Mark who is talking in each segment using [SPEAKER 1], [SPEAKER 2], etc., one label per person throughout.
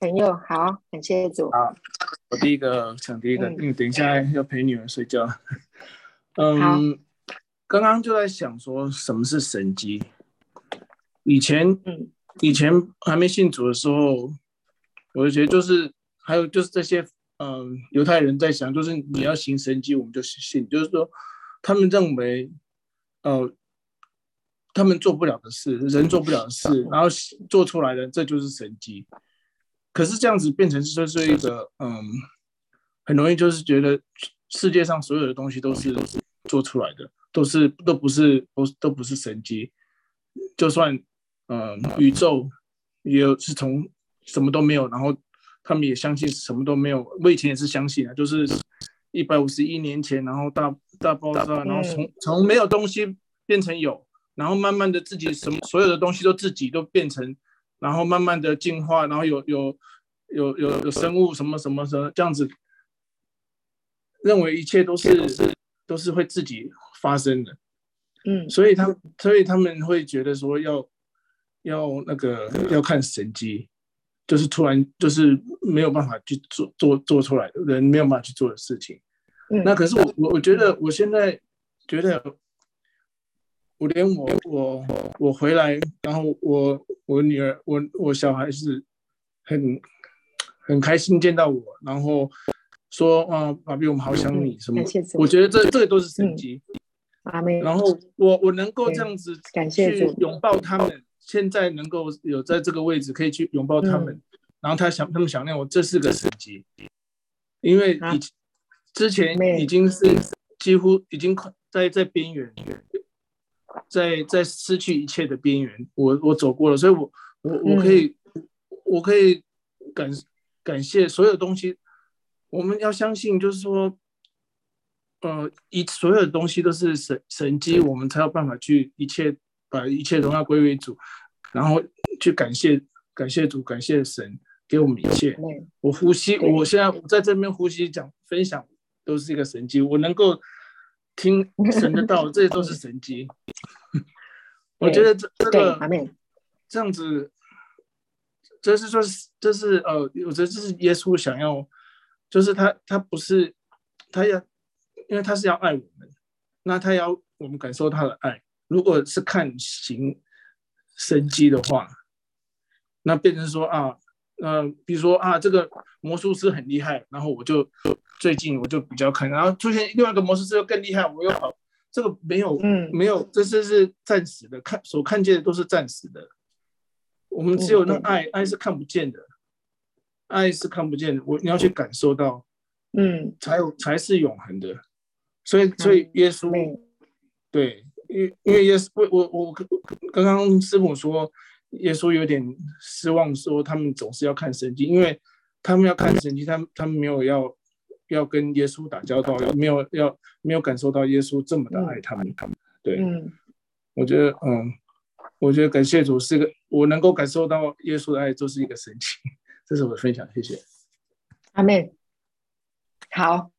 [SPEAKER 1] 朋友好，感谢主。
[SPEAKER 2] 好，我第一个讲第一个，
[SPEAKER 1] 嗯
[SPEAKER 2] 因为等一下要陪女儿睡觉。嗯，刚刚就在想说什么是神机。以前
[SPEAKER 1] 嗯
[SPEAKER 2] 以前还没信主的时候，我就觉得就是还有就是这些嗯犹太人在想，就是你要行神迹，我们就信，就是说他们认为呃他们做不了的事，人做不了的事，然后做出来的这就是神迹。可是这样子变成就是一个嗯，很容易就是觉得世界上所有的东西都是做出来的，都是都不是都都不是神迹，就算嗯宇宙也有是从什么都没有，然后他们也相信什么都没有。我以前也是相信啊，就是一百五十一年前，然后大大爆炸，然后从从没有东西变成有，然后慢慢的自己什么所有的东西都自己都变成。然后慢慢的进化，然后有有有有有生物什么什么什么这样子，认为一切都是都是会自己发生的，
[SPEAKER 1] 嗯
[SPEAKER 2] 所以他所以他们会觉得说要要那个要看神机，就是突然就是没有办法去做做做出来的人没有办法去做的事情。
[SPEAKER 1] 嗯，
[SPEAKER 2] 那可是我我我觉得我现在觉得，我连我我我回来，然后我我女儿我我小孩是很很开心见到我，然后说啊，爸比我们好想你什么我觉得这这个都是神迹。
[SPEAKER 1] 阿妹，
[SPEAKER 2] 然后我我能够这样子
[SPEAKER 1] 感谢
[SPEAKER 2] 去拥抱他们，现在能够有在这个位置可以去拥抱他们，然后他想他们想念我，这是个神迹，因为
[SPEAKER 1] 啊
[SPEAKER 2] 以之前已经是几乎已经快在在边缘，在在失去一切的边缘，我我走过了，所以我我我可以、我可以感感谢所有东西，我们要相信，就是说。呃，一所有的东西都是神神机，我们才有办法去一切把一切荣耀归为主，然后去感谢感谢主，感谢神给我们一切。我呼吸，我现在我在这边呼吸讲分享都是一个神机，我能够听神的道，这些都是神机。我觉得这这，个这样子，这是说，这是呃，我觉得这是耶稣想要，就是他他不是他要，因为他是要爱我们，那他要我们感受他的爱。如果是看行生机的话，那变成说啊，呃，比如说啊，这个魔术师很厉害，然后我就最近我就比较看，然后出现另外一个魔术师又更厉害，我又跑，这个没有，
[SPEAKER 1] 嗯
[SPEAKER 2] 没有，这是是暂时的，看所看见的都是暂时的。我们只有那
[SPEAKER 1] 嗯
[SPEAKER 2] 爱，爱是看不见的，爱是看不见的，我你要去感受到，
[SPEAKER 1] 嗯，
[SPEAKER 2] 才有才是永恒的。所以，所以耶稣
[SPEAKER 1] 妹，
[SPEAKER 2] 对，因为因为耶稣，我我我刚刚师母说，耶稣有点失望，说他们总是要看神经，因为他们要看神经，他们他们没有要要跟耶稣打交道，没有要没有感受到耶稣这么的爱他们，他们对，
[SPEAKER 1] 嗯，
[SPEAKER 2] 我觉得嗯，我觉得感谢主是个我能够感受到耶稣的爱，就是一个神奇，这是我的分享，谢谢。
[SPEAKER 1] 阿妹，好，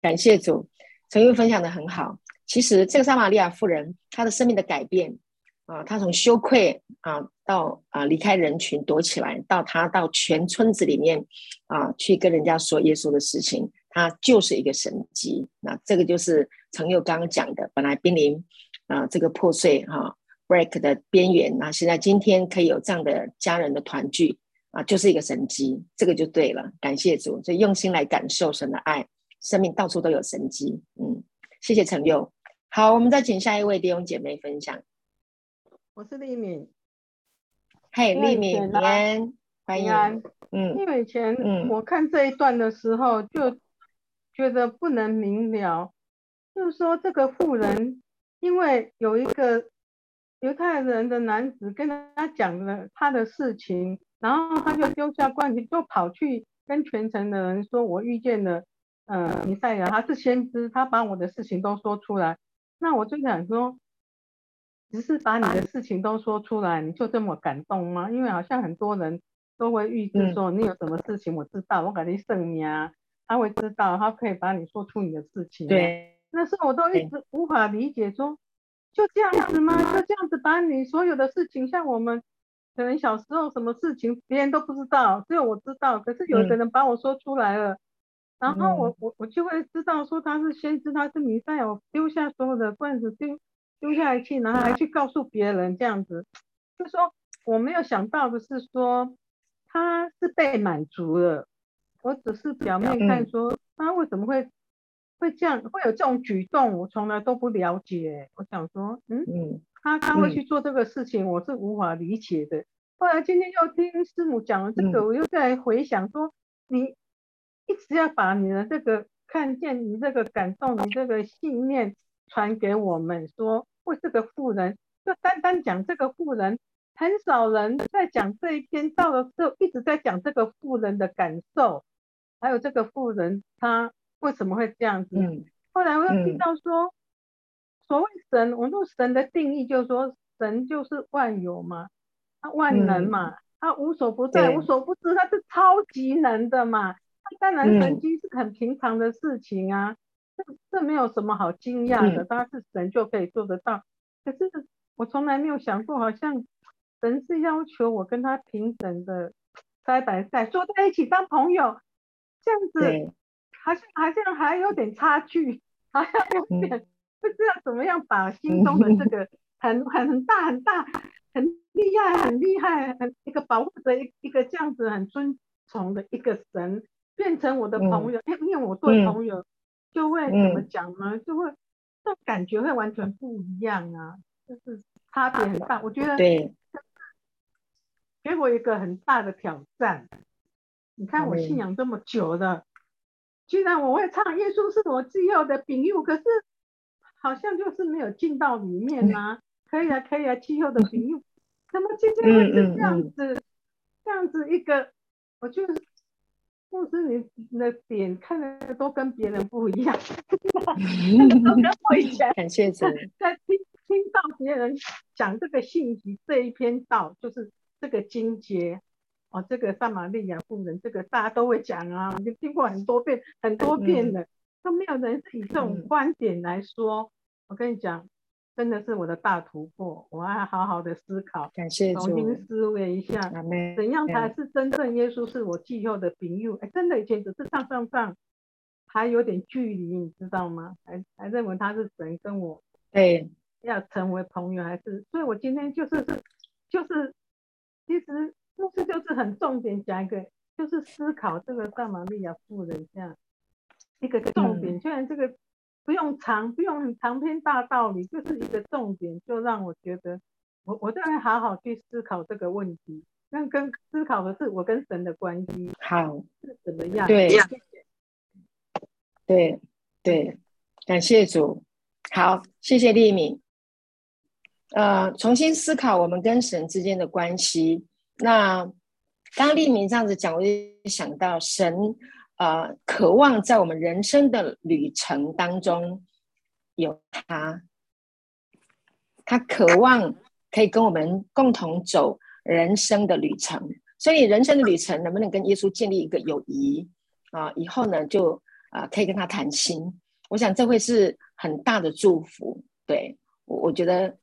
[SPEAKER 1] 感谢主，陈玉分享的很好。其实这个撒玛利亚妇人，她的生命的改变啊，他从羞愧啊到啊离开人群躲起来，到他到全村子里面啊去跟人家说耶稣的事情，他就是一个神迹。那这个就是陈佑刚刚讲的，本来濒临啊这个破碎哈、break 的边缘，那现在今天可以有这样的家人的团聚啊，就是一个神迹，这个就对了。感谢主，所以用心来感受神的爱，生命到处都有神迹。嗯，谢谢陈佑。好，我们再请下一位弟兄姐妹分享。
[SPEAKER 3] 我是丽敏，
[SPEAKER 1] 嘿，丽敏，
[SPEAKER 3] 前呢
[SPEAKER 1] 平安，欢迎。嗯
[SPEAKER 3] 因为以前
[SPEAKER 1] 嗯
[SPEAKER 3] 我看这一段的时候，就觉得不能明了，就是说这个妇人，因为有一个犹太人的男子跟他讲了他的事情，然后他就丢下罐子，就跑去跟全城的人说：“我遇见了，呃，弥赛亚，他是先知，他把我的事情都说出来。”那我就想说，只是把你的事情都说出来，你就这么感动吗？因为好像很多人都会预知说你有什么事情，我知道，我感觉圣你啊，他会知道，他可以把你说出你的事情。，
[SPEAKER 1] 对，
[SPEAKER 3] 那时候我都一直无法理解说，就这样子吗？就这样子把你所有的事情，像我们可能小时候什么事情别人都不知道，只有我知道。可是有一个人把我说出来了，然后我我我就会知道说他是先知，他是弥赛亚，丢下所有的罐子，丢丢下来去，然后还去告诉别人这样子。就说我没有想到的是说他是被满足了，我只是表面看说他为什么会会这样，会有这种举动，我从来都不了解。我想说，嗯嗯。他他会去做这个事情，我是无法理解的。后来今天又听师母讲了这个，我又在回想说，你一直要把你的这个看见，你这个感动，你这个信念传给我们，说为这个富人，就单单讲这个富人，很少人在讲这一篇到的时候，一直在讲这个富人的感受，还有这个富人他为什么会这样子。后来我又听到说。所谓神，我说神的定义就是说，神就是万有嘛，他万能嘛，他无所不在、无所不知，他是超级能的嘛。他当然神经是很平常的事情啊，这这没有什么好惊讶的，他是神就可以做得到。可是我从来没有想过，好像神是要求我跟他平等的塞白塞坐在一起当朋友，这样子好像好像还有点差距，好像有点。不知道怎么样把心中的这个很很很大很大很厉害很厉害很一个保护着一一个这样子很尊崇的一个神变成我的朋友，因为我对朋友就会怎么讲呢？就会这种感觉会完全不一样啊，就是差别很大。我觉得
[SPEAKER 1] 对，
[SPEAKER 3] 给我一个很大的挑战。你看我信仰这么久了，居然我会唱耶稣是我自由的饼友，可是。好像就是没有进到里面呐，可以啊，可以啊，气候的平用，怎么今天会是这样子，这样子一个，我就是，牧师你的点看的都跟别人不一样，都跟我以前
[SPEAKER 1] 感谢主，
[SPEAKER 3] 在听听到别人讲这个信息这一篇道，就是这个经节，哦，这个撒玛利亚妇人，这个大家都会讲啊，就听过很多遍很多遍了，都没有人是以这种观点来说。我跟你讲，真的是我的大突破，我要好好的思考，
[SPEAKER 1] 感谢
[SPEAKER 3] 重新思维一下，怎样才是真正耶稣是我记后的朋友？哎，真的以前只是上上上，还有点距离，你知道吗？还还认为他是神，跟我
[SPEAKER 1] 对
[SPEAKER 3] 要成为朋友，还是？所以我今天就是是就是，其实故事就是很重点讲一个，就是思考这个撒玛利亚夫人这样一个重点，虽然这个。不用长，不用很长篇大道理，就是一个重点，就让我觉得，我我都会好好去思考这个问题。那跟思考的是我跟神的关系，
[SPEAKER 1] 好
[SPEAKER 3] 是怎么样？
[SPEAKER 1] 对，对对，感谢主，好，谢谢丽敏。呃，重新思考我们跟神之间的关系。那刚刚丽敏这样子讲，我就想到神。呃，渴望在我们人生的旅程当中有他，他渴望可以跟我们共同走人生的旅程。所以，人生的旅程能不能跟耶稣建立一个友谊啊？以后呢，就啊可以跟他谈心。我想这会是很大的祝福。对我，我觉得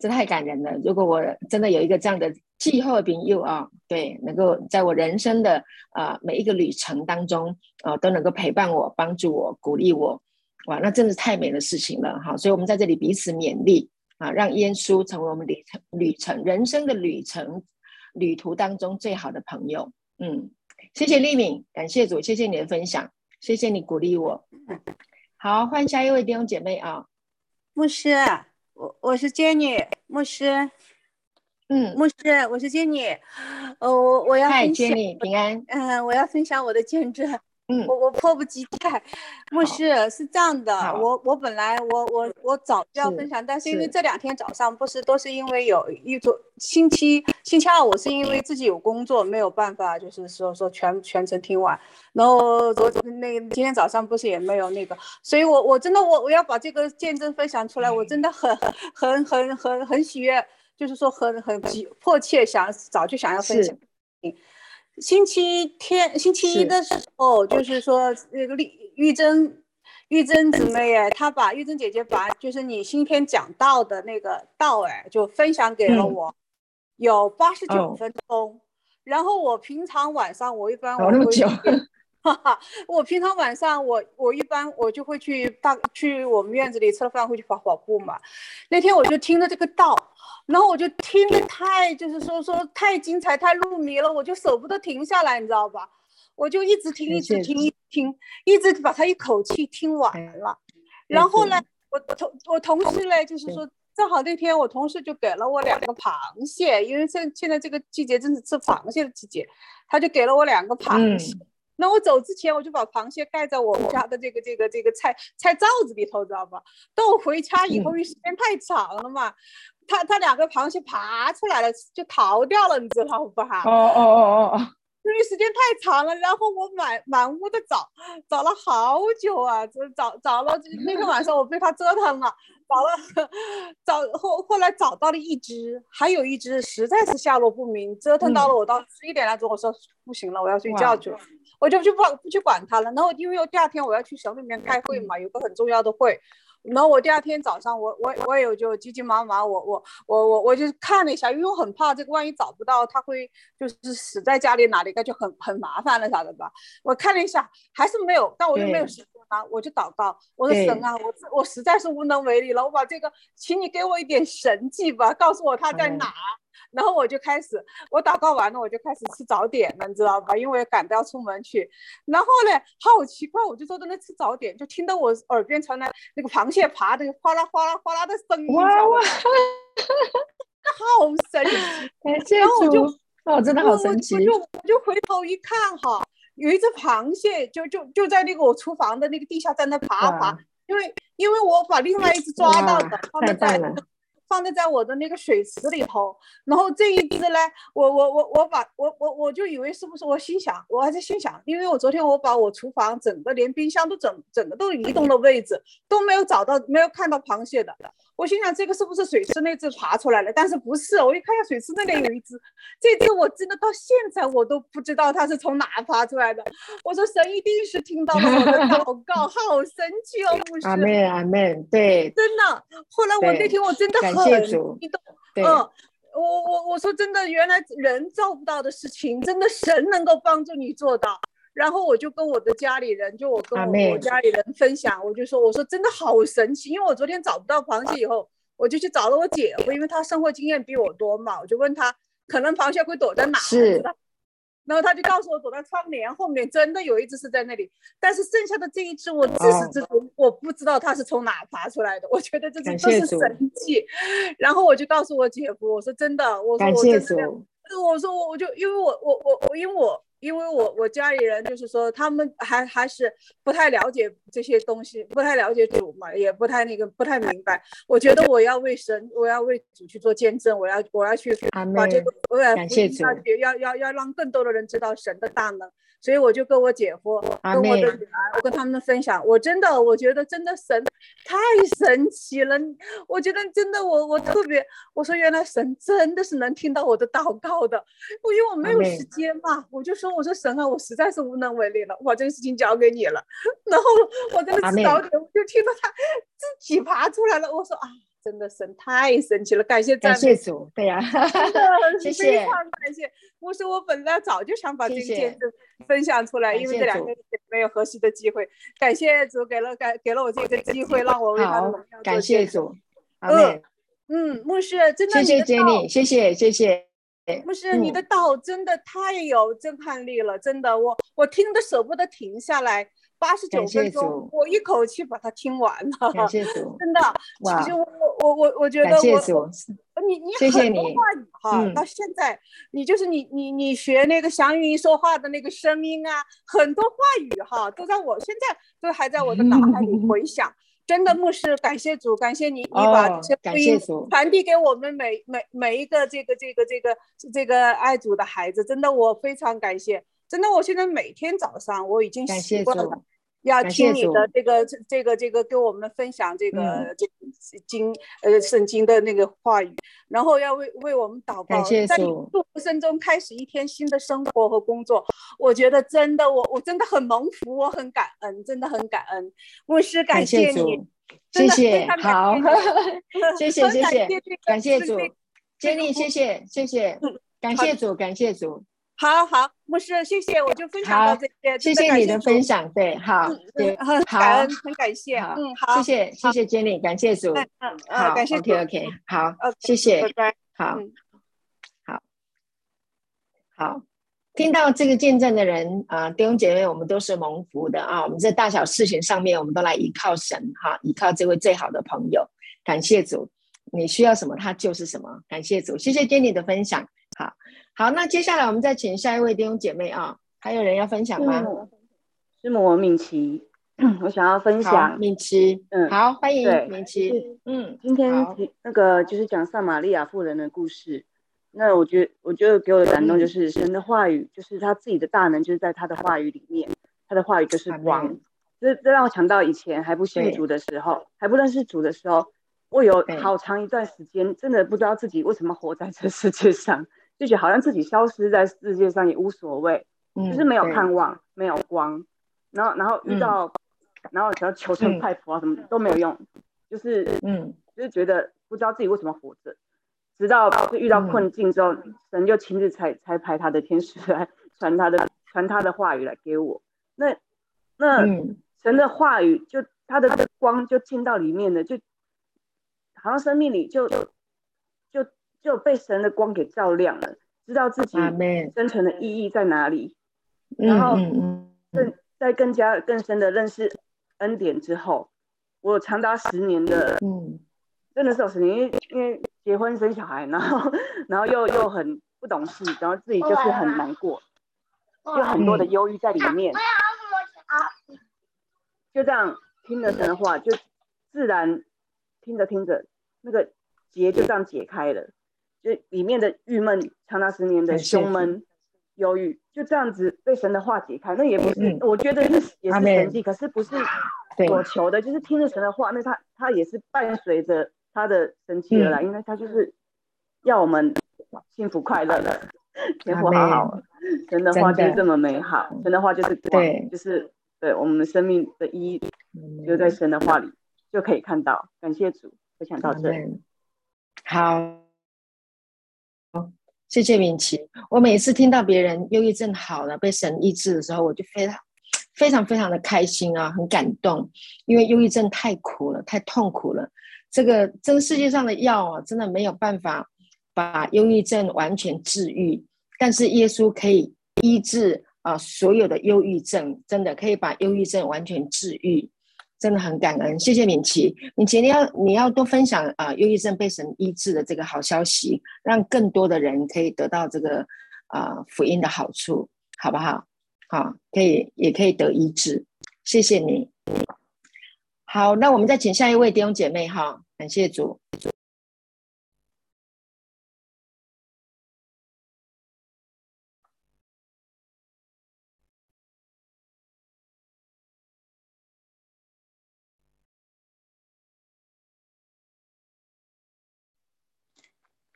[SPEAKER 1] 这太感人了。如果我真的有一个这样的。气候朋友啊，对，能够在我人生的啊每一个旅程当中啊，都能够陪伴我、帮助我、鼓励我，哇，那真的是太美的事情了哈！所以，我们在这里彼此勉励啊，让耶稣成为我们旅程、旅程、人生的旅程、旅途当中最好的朋友。嗯，谢谢丽敏，感谢主，谢谢你的分享，谢谢你鼓励我。好，换下一位弟兄姐妹啊，
[SPEAKER 4] 牧师，我我是 Jenny，牧师。
[SPEAKER 1] 嗯，
[SPEAKER 4] 牧师，我是 Jenny，呃，我我要分享
[SPEAKER 1] ，Jenny 平安，
[SPEAKER 4] 嗯，我要分享我的见证，
[SPEAKER 1] 嗯，
[SPEAKER 4] 我我迫不及待。牧师是这样的，我我本来我我我早就要分享，但是因为这两天早上不是都是因为有一周星期星期二我是因为自己有工作没有办法，就是说说全全程听完，然后昨那今天早上不是也没有那个，所以我我真的我我要把这个见证分享出来，我真的很很很很很喜悦。就是说很很急迫切想早就想要分享。星期天星期一的时候，就是说那个丽玉珍玉珍姊妹哎，她把玉珍姐姐把就是你今天讲到的那个道哎，就分享给了我。有八十九分钟。然后我平常晚上我一般我
[SPEAKER 1] 会，
[SPEAKER 4] 哈哈，我平常晚上我我一般我就会去大去我们院子里吃了饭会去跑跑步嘛。那天我就听着这个道，然后我就听的太就是说说太精彩太入迷了，我就舍不得停下来，你知道吧？我就一直听一直听一听，一直把它一口气听完了。然后呢，我同我同事呢就是说。正好那天我同事就给了我两个螃蟹，因为现现在这个季节正是吃螃蟹的季节，他就给了我两个螃蟹。那我走之前我就把螃蟹盖在我们家的这个这个这个菜菜罩子里头，知道吧？等我回家以后，因为时间太长了嘛，他他两个螃蟹爬出来了，就逃掉了，你知道吧？哦？
[SPEAKER 1] 哦哦哦哦。
[SPEAKER 4] 因为时间太长了，然后我满满屋的找，找了好久啊，就找找了那天晚上我被他折腾了，找了 找后后来找到了一只，还有一只实在是下落不明，折腾到了我到十一点来钟，我说不行了，我要睡觉去了，我就就不不去管他了。然后因为第二天我要去省里面开会嘛，有个很重要的会。然后我第二天早上，我我我也就急急忙忙，我我我我我就看了一下，因为我很怕这个万一找不到，他会就是死在家里哪里，那就很很麻烦了啥的吧。我看了一下，还是没有，但我又没有时间啊，我就祷告，我说神啊，我我实在是无能为力了，我把这个，请你给我一点神迹吧，告诉我他在哪。然后我就开始，我祷告完了，我就开始吃早点了，你知道吧？因为赶着要出门去。然后呢，好奇怪，我就坐在那吃早点，就听到我耳边传来那个螃蟹爬的哗啦哗啦哗啦的声音，
[SPEAKER 1] 哇哇，
[SPEAKER 4] 好神奇！
[SPEAKER 1] 然后我就，哦，真的好神奇！
[SPEAKER 4] 我就我就回头一看哈，有一只螃蟹，就就就在那个我厨房的那个地下在那爬爬，因为因为我把另外一只抓到的，
[SPEAKER 1] 太棒了。
[SPEAKER 4] 放在在我的那个水池里头，然后这一只呢，我我我我把我我我就以为是不是我心想，我还在心想，因为我昨天我把我厨房整个连冰箱都整整个都移动了位置，都没有找到没有看到螃蟹的。我心想这个是不是水池那只爬出来了？但是不是？我一看下水池那里有一只，这只我真的到现在我都不知道它是从哪爬出来的。我说神一定是听到了我的祷 告，好神奇哦！牧师，
[SPEAKER 1] 阿门阿门，对，
[SPEAKER 4] 真的。后来我那天我真的很激动，嗯，我我我说真的，原来人做不到的事情，真的神能够帮助你做到。然后我就跟我的家里人，就我跟我我家里人分享，我就说，我说真的好神奇，因为我昨天找不到螃蟹以后，我就去找了我姐夫，因为他生活经验比我多嘛，我就问他，可能螃蟹会躲在哪？
[SPEAKER 1] 是。
[SPEAKER 4] 然后他就告诉我，躲在窗帘后面，真的有一只是在那里，但是剩下的这一只，我自始至终我不知道它是从哪爬出来的，我觉得这是都是神迹。然后我就告诉我姐夫，我说真的，我说我真的，我说我我就因为我我我我因为我。因为我我家里人就是说，他们还还是不太了解这些东西，不太了解主嘛，也不太那个不太明白。我觉得我要为神，我要为主去做见证，我要我要去把这个我要要要要让更多的人知道神的大能。所以我就跟我姐夫，跟我的女儿，我跟他们分享，我真的，我觉得真的神太神奇了。我觉得真的，我我特别，我说原来神真的是能听到我的祷告的。我因为我没有时间嘛，我就说我说神啊，我实在是无能为力了，我把这个事情交给你了。然后我在那吃早点，我就听到他自己爬出来了。我说啊。真的神太神奇了，感谢
[SPEAKER 1] 感谢主，对呀，
[SPEAKER 4] 真的 非常感谢。我说我本来早就想把这个见证分享出来，因为这两天没有合适的机会。感谢主给了给给了我这个机会，让我为他的
[SPEAKER 1] 感谢主，
[SPEAKER 4] 嗯嗯，牧师真的
[SPEAKER 1] 谢谢接你，谢谢谢谢。
[SPEAKER 4] 牧师，你的道真的太有震撼力了，真的，我我听的舍不得停下来。八十九分钟，我一口气把它听完了。
[SPEAKER 1] 感谢主，
[SPEAKER 4] 真的。其实我我我我觉得我，你你很多话语哈，到现在你就是你你你学那个祥云说话的那个声音啊，很多话语哈，都在我现在都还在我的脑海里 回响。真的，牧师，感谢主，感谢你，你把这些福音传递给我们每每每一个这个这个这个这个爱主的孩子。真的，我非常感谢。真的，我现在每天早上我已经习惯了。要听你的这个这这个这个跟我们分享这个这经呃圣经的那个话语，然后要为为我们祷告，在祝福声中开始一天新的生活和工作。我觉得真的，我我真的很蒙福，我很感恩，真的很感恩。牧师，感谢你，
[SPEAKER 1] 谢谢，好，谢谢谢谢，感谢主。接力，谢谢谢谢，感谢主，感谢主。
[SPEAKER 4] 好好，牧师，谢谢，我就分享到这些。
[SPEAKER 1] 谢谢你的分享，对，好，对，
[SPEAKER 4] 很感恩，很感谢，嗯，好，
[SPEAKER 1] 谢谢，谢谢 Jenny，感谢主，嗯，好，
[SPEAKER 4] 感谢
[SPEAKER 1] ，OK OK，好，谢谢，拜拜，好，好，好，听到这个见证的人啊，弟兄姐妹，我们都是蒙福的啊，我们在大小事情上面，我们都来依靠神哈，依靠这位最好的朋友，感谢主，你需要什么，他就是什么，感谢主，谢谢 Jenny 的分享，好。好，那接下来我们再请下一位弟兄姐妹啊，还有人要分享吗？
[SPEAKER 5] 师母敏琪，我想要分享。
[SPEAKER 1] 敏琪，嗯，好，欢迎敏琪。
[SPEAKER 5] 嗯，今天那个就是讲撒玛利亚妇人的故事。那我觉得，我觉得给我的感动就是神的话语，就是他自己的大能，就是在他的话语里面，他的话语就是王。这这让我想到以前还不信主的时候，还不认识主的时候，我有好长一段时间真的不知道自己为什么活在这世界上。就觉得好像自己消失在世界上也无所谓，就是没有盼望，没有光，然后然后遇到，然后想要求神拜佛啊什么都没有用，就是嗯，就是觉得不知道自己为什么活着，直到就遇到困境之后，神就亲自才才派他的天使来传他的传他的话语来给我，那那神的话语就他的光就进到里面的，就好像生命里就。就被神的光给照亮了，知道自己生存的意义在哪里，然后更在更加更深的认识恩典之后，我长达十年的，嗯，真的是有十年，因为因为结婚生小孩，然后 然后又又很不懂事，然后自己就是很难过，有很多的忧郁在里面，就这样听着神的话，就自然听着听着，那个结就这样解开了。就里面的郁闷，长达十年的胸闷、忧郁，就这样子被神的话解开。那也不是，我觉得是也是神迹，可是不是所求的，就是听着神的话，那他他也是伴随着他的神奇而来，因为他就是要我们幸福快乐的，生活好好。神的话就是这么美好，神的话就是对，就是对我们生命的意义，就在神的话里就可以看到。感谢主，分享到这。
[SPEAKER 1] 好。谢谢敏琪。我每次听到别人忧郁症好了，被神医治的时候，我就非常、非常、非常的开心啊，很感动。因为忧郁症太苦了，太痛苦了。这个这个世界上的药啊，真的没有办法把忧郁症完全治愈。但是耶稣可以医治啊所有的忧郁症，真的可以把忧郁症完全治愈。真的很感恩，谢谢敏琪。敏琪，你要你要多分享啊，忧郁症被神医治的这个好消息，让更多的人可以得到这个啊福音的好处，好不好？好，可以也可以得医治。谢谢你。好，那我们再请下一位弟兄姐妹哈，感谢主。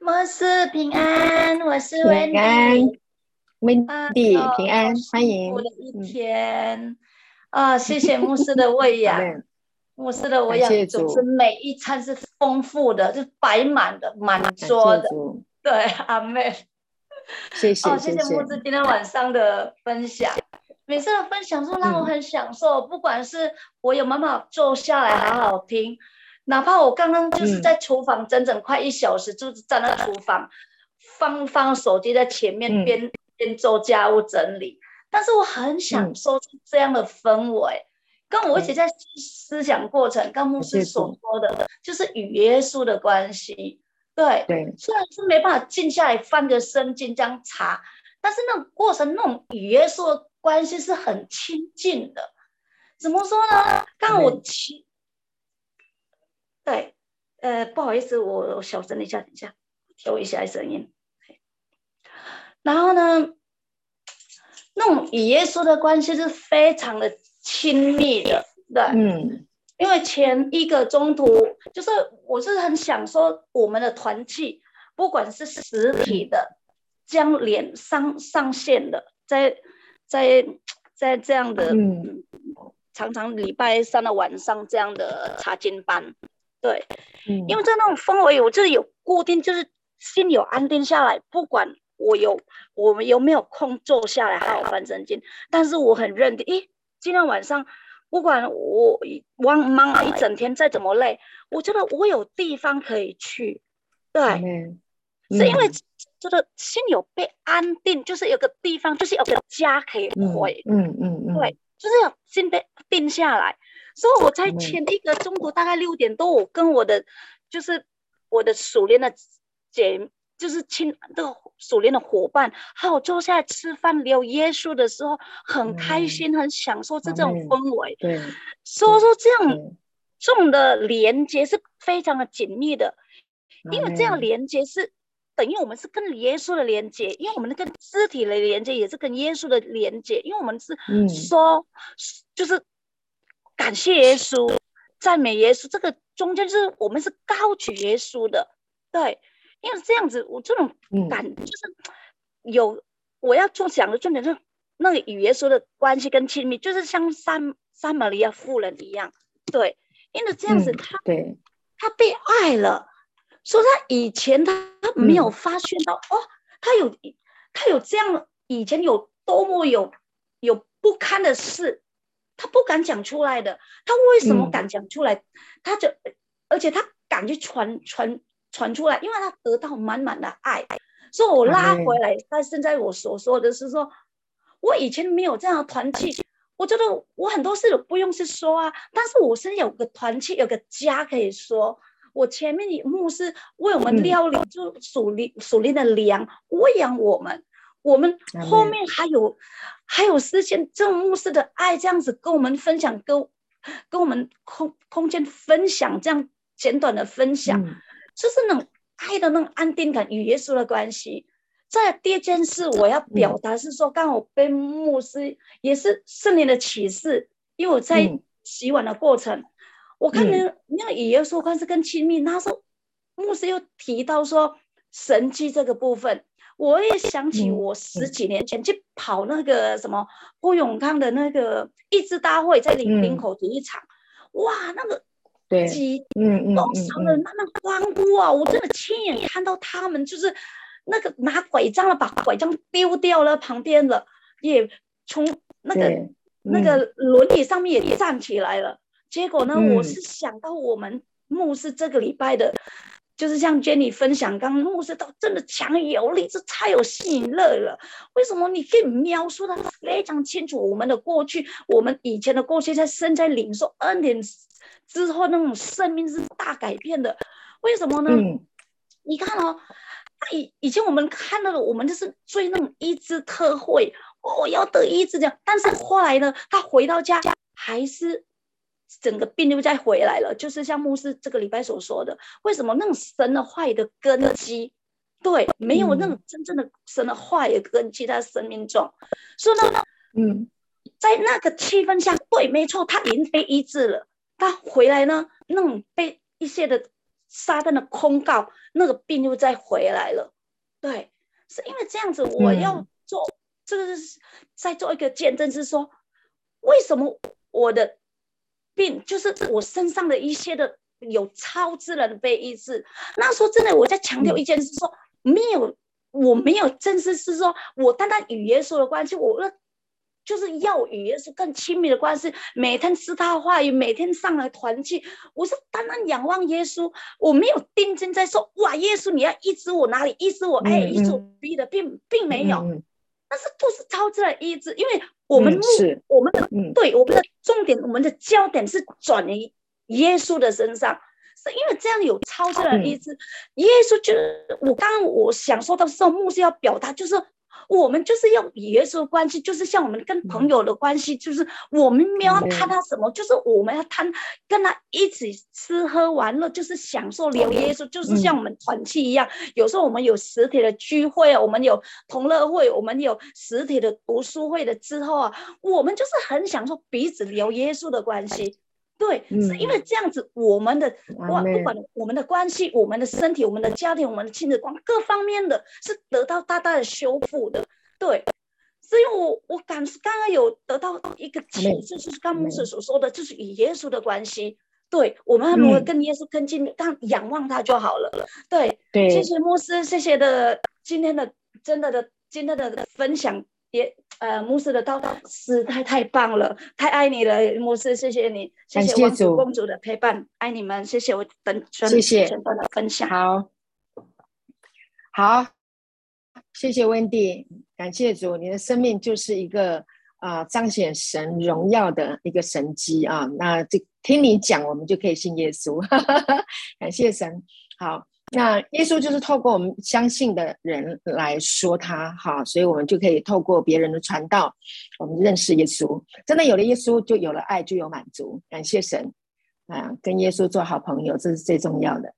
[SPEAKER 6] 牧师平安，我是维
[SPEAKER 1] 尼。温迪平安，欢迎。
[SPEAKER 6] 我的一天啊，谢谢牧师的喂养。牧师的喂养总是每一餐是丰富的，就摆满的，满桌的。对，阿妹。
[SPEAKER 1] 谢谢，哦
[SPEAKER 6] 谢谢牧师今天晚上的分享。每次的分享都让我很享受，不管是我有办法坐下来好好听。哪怕我刚刚就是在厨房整整快一小时，就是站在厨房，放放手机在前面边边做家务整理，但是我很享受这样的氛围，跟我一起在思想过程，刚牧师所说的，就是与耶稣的关系。对
[SPEAKER 1] 对，
[SPEAKER 6] 虽然是没办法静下来翻个身、进这样查，但是那种过程，那种与耶稣的关系是很亲近的。怎么说呢？刚我其对，呃，不好意思，我小声一下，等一下调一下声音。然后呢，那种与耶稣的关系是非常的亲密的，对，嗯，因为前一个中途，就是我是很享受我们的团契，不管是实体的，将连上上线的，在在在这样的，嗯，常常礼拜三的晚上这样的查经班。对，因为在那种氛围，我就是有固定，就是心有安定下来，不管我有我们有没有空坐下来好好翻圣经，但是我很认定，诶，今天晚上不管我忙忙了一整天，再怎么累，我觉得我有地方可以去，对。是因为这个心有被安定，就是有个地方，就是有个家可以回，
[SPEAKER 1] 嗯嗯嗯，
[SPEAKER 6] 对，就是有心被定下来。所以我在前一个中午大概六点多，我跟我的就是我的熟练的姐，就是亲的熟练的伙伴，还有坐下来吃饭聊耶稣的时候，很开心，很享受这种氛围。
[SPEAKER 1] 对，
[SPEAKER 6] 所以说这样这种的连接是非常的紧密的，因为这样连接是。等于我们是跟耶稣的连接，因为我们跟肢体的连接也是跟耶稣的连接，因为我们是说，就是感谢耶稣、赞美耶稣，这个中间就是我们是高举耶稣的，对，因为这样子，我这种感就是有我要做讲的重点是那个与耶稣的关系跟亲密，就是像三三玛利亚妇人一样，对，因为这样子他
[SPEAKER 1] 对。
[SPEAKER 6] 他被爱了。说他以前他他没有发现到哦，他有他有这样以前有多么有有不堪的事，他不敢讲出来的。他为什么敢讲出来？他就而且他敢去传传传出来，因为他得到满满的爱。所以我拉回来，他现在我所说的是说，我以前没有这样的团契，我觉得我很多事不用去说啊，但是我是有个团契，有个家可以说。我前面牧师为我们料理，就属灵属灵的粮喂养我们，我们后面还有还有实现正牧师的爱，这样子跟我们分享，跟跟我们空空间分享，这样简短的分享，就是那种爱的那种安定感与耶稣的关系。在第二件事，我要表达是说，刚好被牧师也是圣灵的启示，因为我在洗碗的过程。我看人那个语言说关是更亲密，那时候牧师又提到说神迹这个部分，我也想起我十几年前去跑那个什么郭永康的那个益智大会，在林林口体育场，哇，那个
[SPEAKER 1] 对，
[SPEAKER 6] 嗯嗯，多少人慢慢欢呼啊！我真的亲眼看到他们就是那个拿拐杖了，把拐杖丢掉了，旁边的也从那个那个轮椅上面也站起来了。结果呢？我是想到我们牧师这个礼拜的，就是像 Jenny 分享，刚牧师都真的强有力，这太有吸引力了。为什么？你可以描述的非常清楚，我们的过去，我们以前的过去，在生在领受恩典之后，那种生命是大改变的。为什么呢？你看哦，以以前我们看到的，我们就是追那种医治特惠，我要得医治这样。但是后来呢，他回到家还是。整个病又再回来了，就是像牧师这个礼拜所说的，为什么那种神的话语的根基，对，没有那种真正的神的话语根基在生命中，所以呢，嗯，在那个气氛下，对，没错，他已经被医治了，他回来呢，那种被一些的撒旦的控告，那个病又再回来了，对，是因为这样子，我要做这个是在做一个见证，是说为什么我的。病就是我身上的一些的有超自然的被医治。那时候真的我在强调一件事，说没有，我没有正式是说我单单与耶稣的关系，我就是要与耶稣更亲密的关系，每天吃他话语，每天上来团聚，我是单单仰望耶稣，我没有定睛在说哇，耶稣你要医治我哪里，医治我哎，医治我逼的，并并没有。但是都是超自然医治，因为我们目我们的对我们的重点，我们的焦点是转移耶稣的身上，是因为这样有超自然意志。耶稣就是我刚刚我想说到时候，牧师要表达就是。我们就是要与耶稣关系，就是像我们跟朋友的关系，就是我们没有谈他什么，就是我们要谈跟他一起吃喝玩乐，就是享受聊耶稣，就是像我们团契一样。有时候我们有实体的聚会，我们有同乐会，我们有实体的读书会的之后啊，我们就是很享受彼此聊耶稣的关系。对，是因为这样子，我们的哇，不管我们的关系、我们的身体、我们的家庭、我们的亲子关各方面的是得到大大的修复的。对，所以我我感刚刚有得到一个启示，就是刚牧师所说的，就是与耶稣的关系。对，我们如何跟耶稣更近，但仰望他就好了。对，
[SPEAKER 1] 对，
[SPEAKER 6] 谢谢牧师，谢谢的今天的真的的今天的分享，也呃牧师的道实在太棒了，太爱你了，牧师，谢谢你，谢谢王子公主的陪伴，爱你们，谢谢我等
[SPEAKER 1] 谢谢
[SPEAKER 6] 全段的分享，
[SPEAKER 1] 好，好，谢谢温蒂，感谢主，你的生命就是一个。啊，彰显神荣耀的一个神迹啊！那这听你讲，我们就可以信耶稣。感谢神。好，那耶稣就是透过我们相信的人来说他，哈，所以我们就可以透过别人的传道，我们认识耶稣。真的有了耶稣，就有了爱，就有满足。感谢神啊，跟耶稣做好朋友，这是最重要的。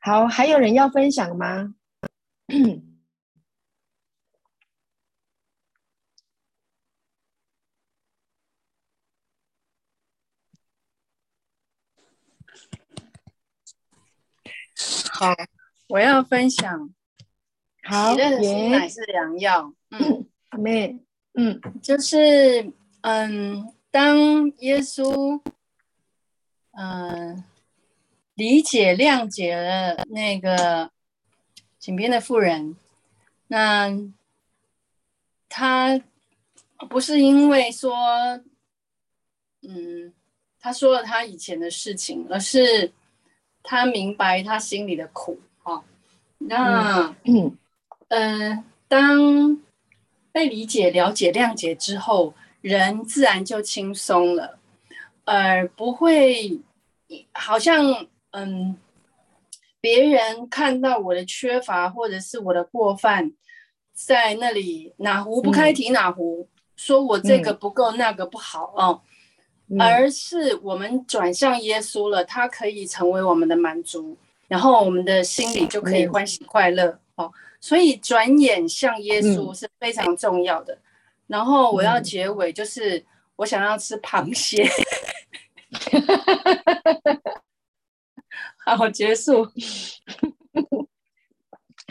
[SPEAKER 1] 好，还有人要分享吗？
[SPEAKER 7] 好，我要分享。
[SPEAKER 1] 好，
[SPEAKER 7] 喜乐的心乃是良药。嗯，
[SPEAKER 1] 阿妹，嗯，
[SPEAKER 7] 就是嗯，当耶稣嗯理解谅解了那个井边的妇人，那他不是因为说嗯他说了他以前的事情，而是。他明白他心里的苦，哈，那嗯。嗯，当被理解、了解、谅解之后，人自然就轻松了，而不会好像嗯，别人看到我的缺乏或者是我的过犯，在那里哪壶不开提哪壶，说我这个不够，那个不好哦。而是我们转向耶稣了，他可以成为我们的满足，然后我们的心里就可以欢喜快乐哦。所以转眼向耶稣是非常重要的。然后我要结尾，就是我想要吃螃蟹。好，结束。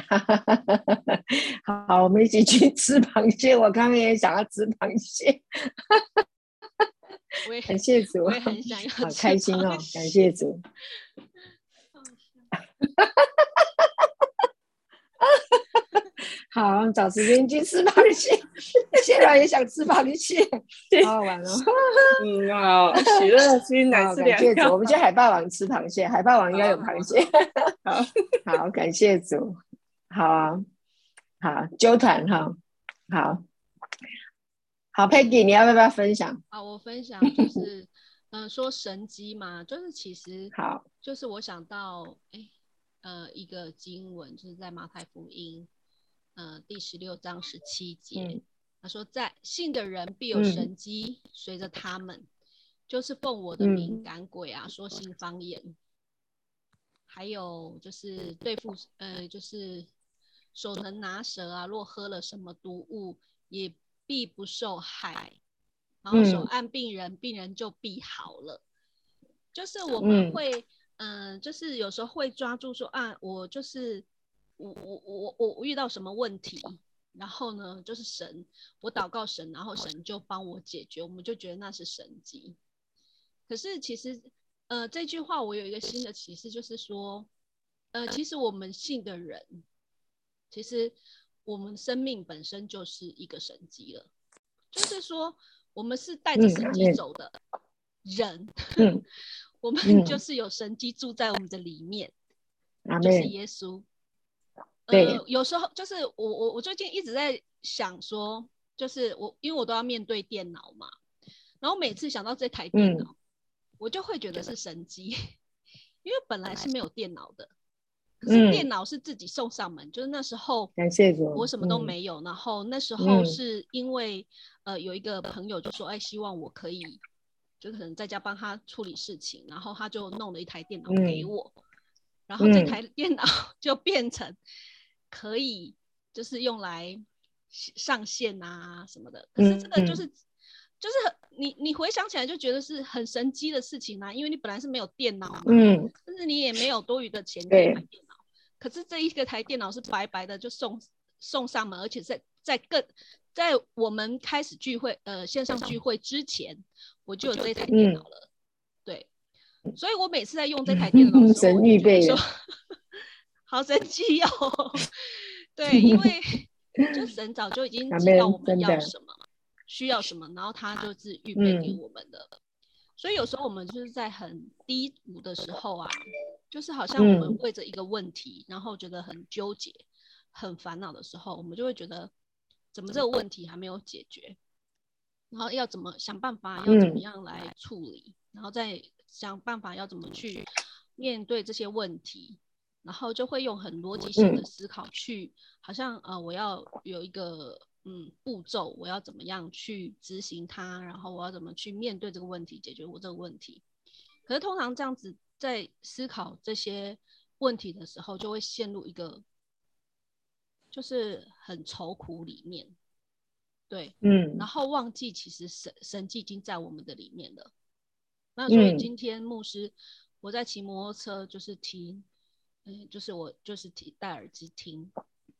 [SPEAKER 1] 好，我们一起去吃螃蟹。我刚刚也想要吃螃蟹。感谢主，
[SPEAKER 8] 我也很想要，
[SPEAKER 1] 好开心哦！感谢主。好，找时间去吃螃蟹。现在也想吃螃蟹，好好玩哦。
[SPEAKER 2] 嗯，好，喜乐 心乃是
[SPEAKER 1] 感谢主，我们去海霸王吃螃蟹，海霸王应该有螃蟹。好，好，感谢主。好啊，好，纠团哈，好。好，Peggy，你要不要分享？
[SPEAKER 8] 啊，我分享就是，嗯，说神机嘛，就是其实
[SPEAKER 1] 好，
[SPEAKER 8] 就是我想到，哎，呃，一个经文，就是在马太福音，呃，第十六章十七节，他说，在信的人必有神机随着他们，就是奉我的名赶鬼啊，说新方言，还有就是对付，呃，就是手能拿蛇啊，若喝了什么毒物也。必不受害，然后手按病人，病人就必好了。就是我们会，嗯，就是有时候会抓住说啊，我就是我我我我我遇到什么问题，然后呢，就是神，我祷告神，然后神就帮我解决，我们就觉得那是神迹。可是其实，呃，这句话我有一个新的启示，就是说，呃，其实我们信的人，其实。我们生命本身就是一个神迹了，就是说，我们是带着神迹走的人，我们就是有神迹住在我们的里面，就是耶稣。
[SPEAKER 1] 对，
[SPEAKER 8] 有时候就是我我我最近一直在想说，就是我因为我都要面对电脑嘛，然后每次想到这台电脑，我就会觉得是神机，因为本来是没有电脑的。可是电脑是自己送上门，就是那时候，
[SPEAKER 1] 感谢
[SPEAKER 8] 我什么都没有。然后那时候是因为呃有一个朋友就说，哎，希望我可以就可能在家帮他处理事情，然后他就弄了一台电脑给我，然后这台 电脑 就变成可以就是用来上线啊什么的。可是这个就是就是你你回想起来就觉得是很神奇的事情啊，因为你本来是没有电脑嘛，嗯，但是你也没有多余的钱买电脑。可是这一个台电脑是白白的就送送上门，而且在在更在我们开始聚会呃线上聚会之前，我就有这台电脑了。对，所以我每次在用这台电脑的时候，
[SPEAKER 1] 神预备
[SPEAKER 8] 说 好神奇哦。对，因为就神早就已经知道我们要什么，需要什么，然后他就是预备给我们的。所以有时候我们就是在很低谷的时候啊，就是好像我们为着一个问题，然后觉得很纠结、很烦恼的时候，我们就会觉得怎么这个问题还没有解决，然后要怎么想办法，要怎么样来处理，然后再想办法要怎么去面对这些问题，然后就会用很逻辑性的思考去，好像呃我要有一个。嗯，步骤我要怎么样去执行它，然后我要怎么去面对这个问题，解决我这个问题。可是通常这样子在思考这些问题的时候，就会陷入一个就是很愁苦里面，对，嗯，然后忘记其实神神迹已经在我们的里面了。那所以今天牧师我在骑摩托车，就是听，嗯，就是我就是听戴耳机听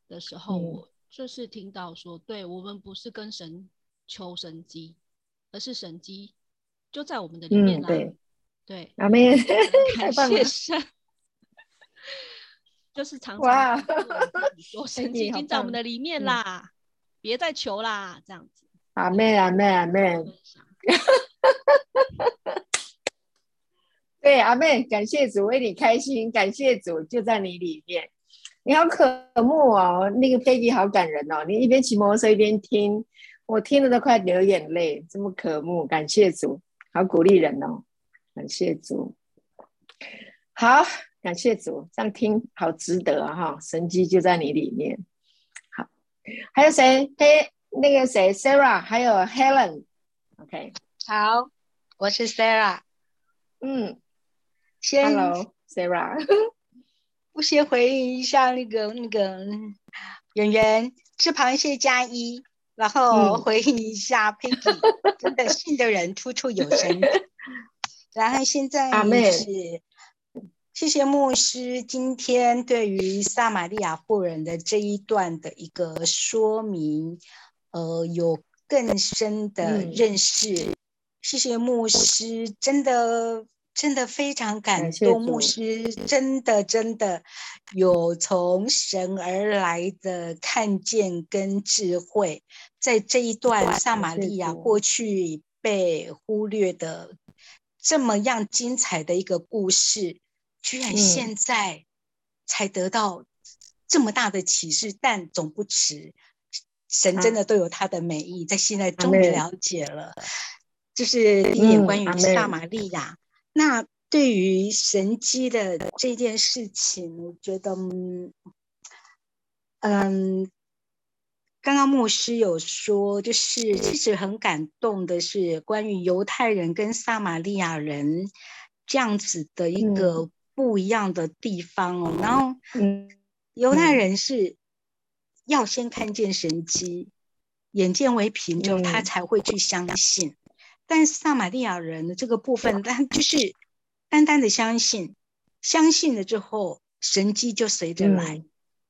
[SPEAKER 8] 的时候，我。就是听到说，对我们不是跟神求神机，而是神机就在我们的里面啦。对，对，
[SPEAKER 1] 阿妹，
[SPEAKER 8] 感谢神，就是常常说 神机已经在我们的里面啦，别再求啦，这样子。
[SPEAKER 1] 阿妹，阿妹，阿妹，对，阿妹，感谢主为你开心，感谢主就在你里面。你好可慕哦，那个飞机好感人哦。你一边骑摩托车一边听，我听了都快流眼泪，这么可慕，感谢主，好鼓励人哦，感谢主，好感谢主，这样听好值得哈，神机就在你里面。好，还有谁？嘿，那个谁，Sarah，还有 Helen，OK，
[SPEAKER 9] 好，我是 Sarah，
[SPEAKER 1] 嗯，Hello，Sarah。
[SPEAKER 9] 我先回应一下那个那个演员吃螃蟹加一，然后回应一下 Peggy，真的 信的人处处有神。然后现在是谢谢牧师今天对于撒玛利亚妇人的这一段的一个说明，呃，有更深的认识。谢谢牧师，真的。真的非常感动，牧师真的真的有从神而来的看见跟智慧，在这一段撒玛利亚过去被忽略的这么样精彩的一个故事，居然现在才得到这么大的启示，但总不迟，神真的都有他的美意，在现在终于了解了，就是第一点关于撒玛利亚。那对于神机的这件事情，我觉得，嗯，刚刚牧师有说，就是其实很感动的是关于犹太人跟撒玛利亚人这样子的一个不一样的地方哦。然后，犹太人是要先看见神机，眼见为凭之后，他才会去相信。但是撒玛利亚人的这个部分，但就是单单的相信，相信了之后，神迹就随着来。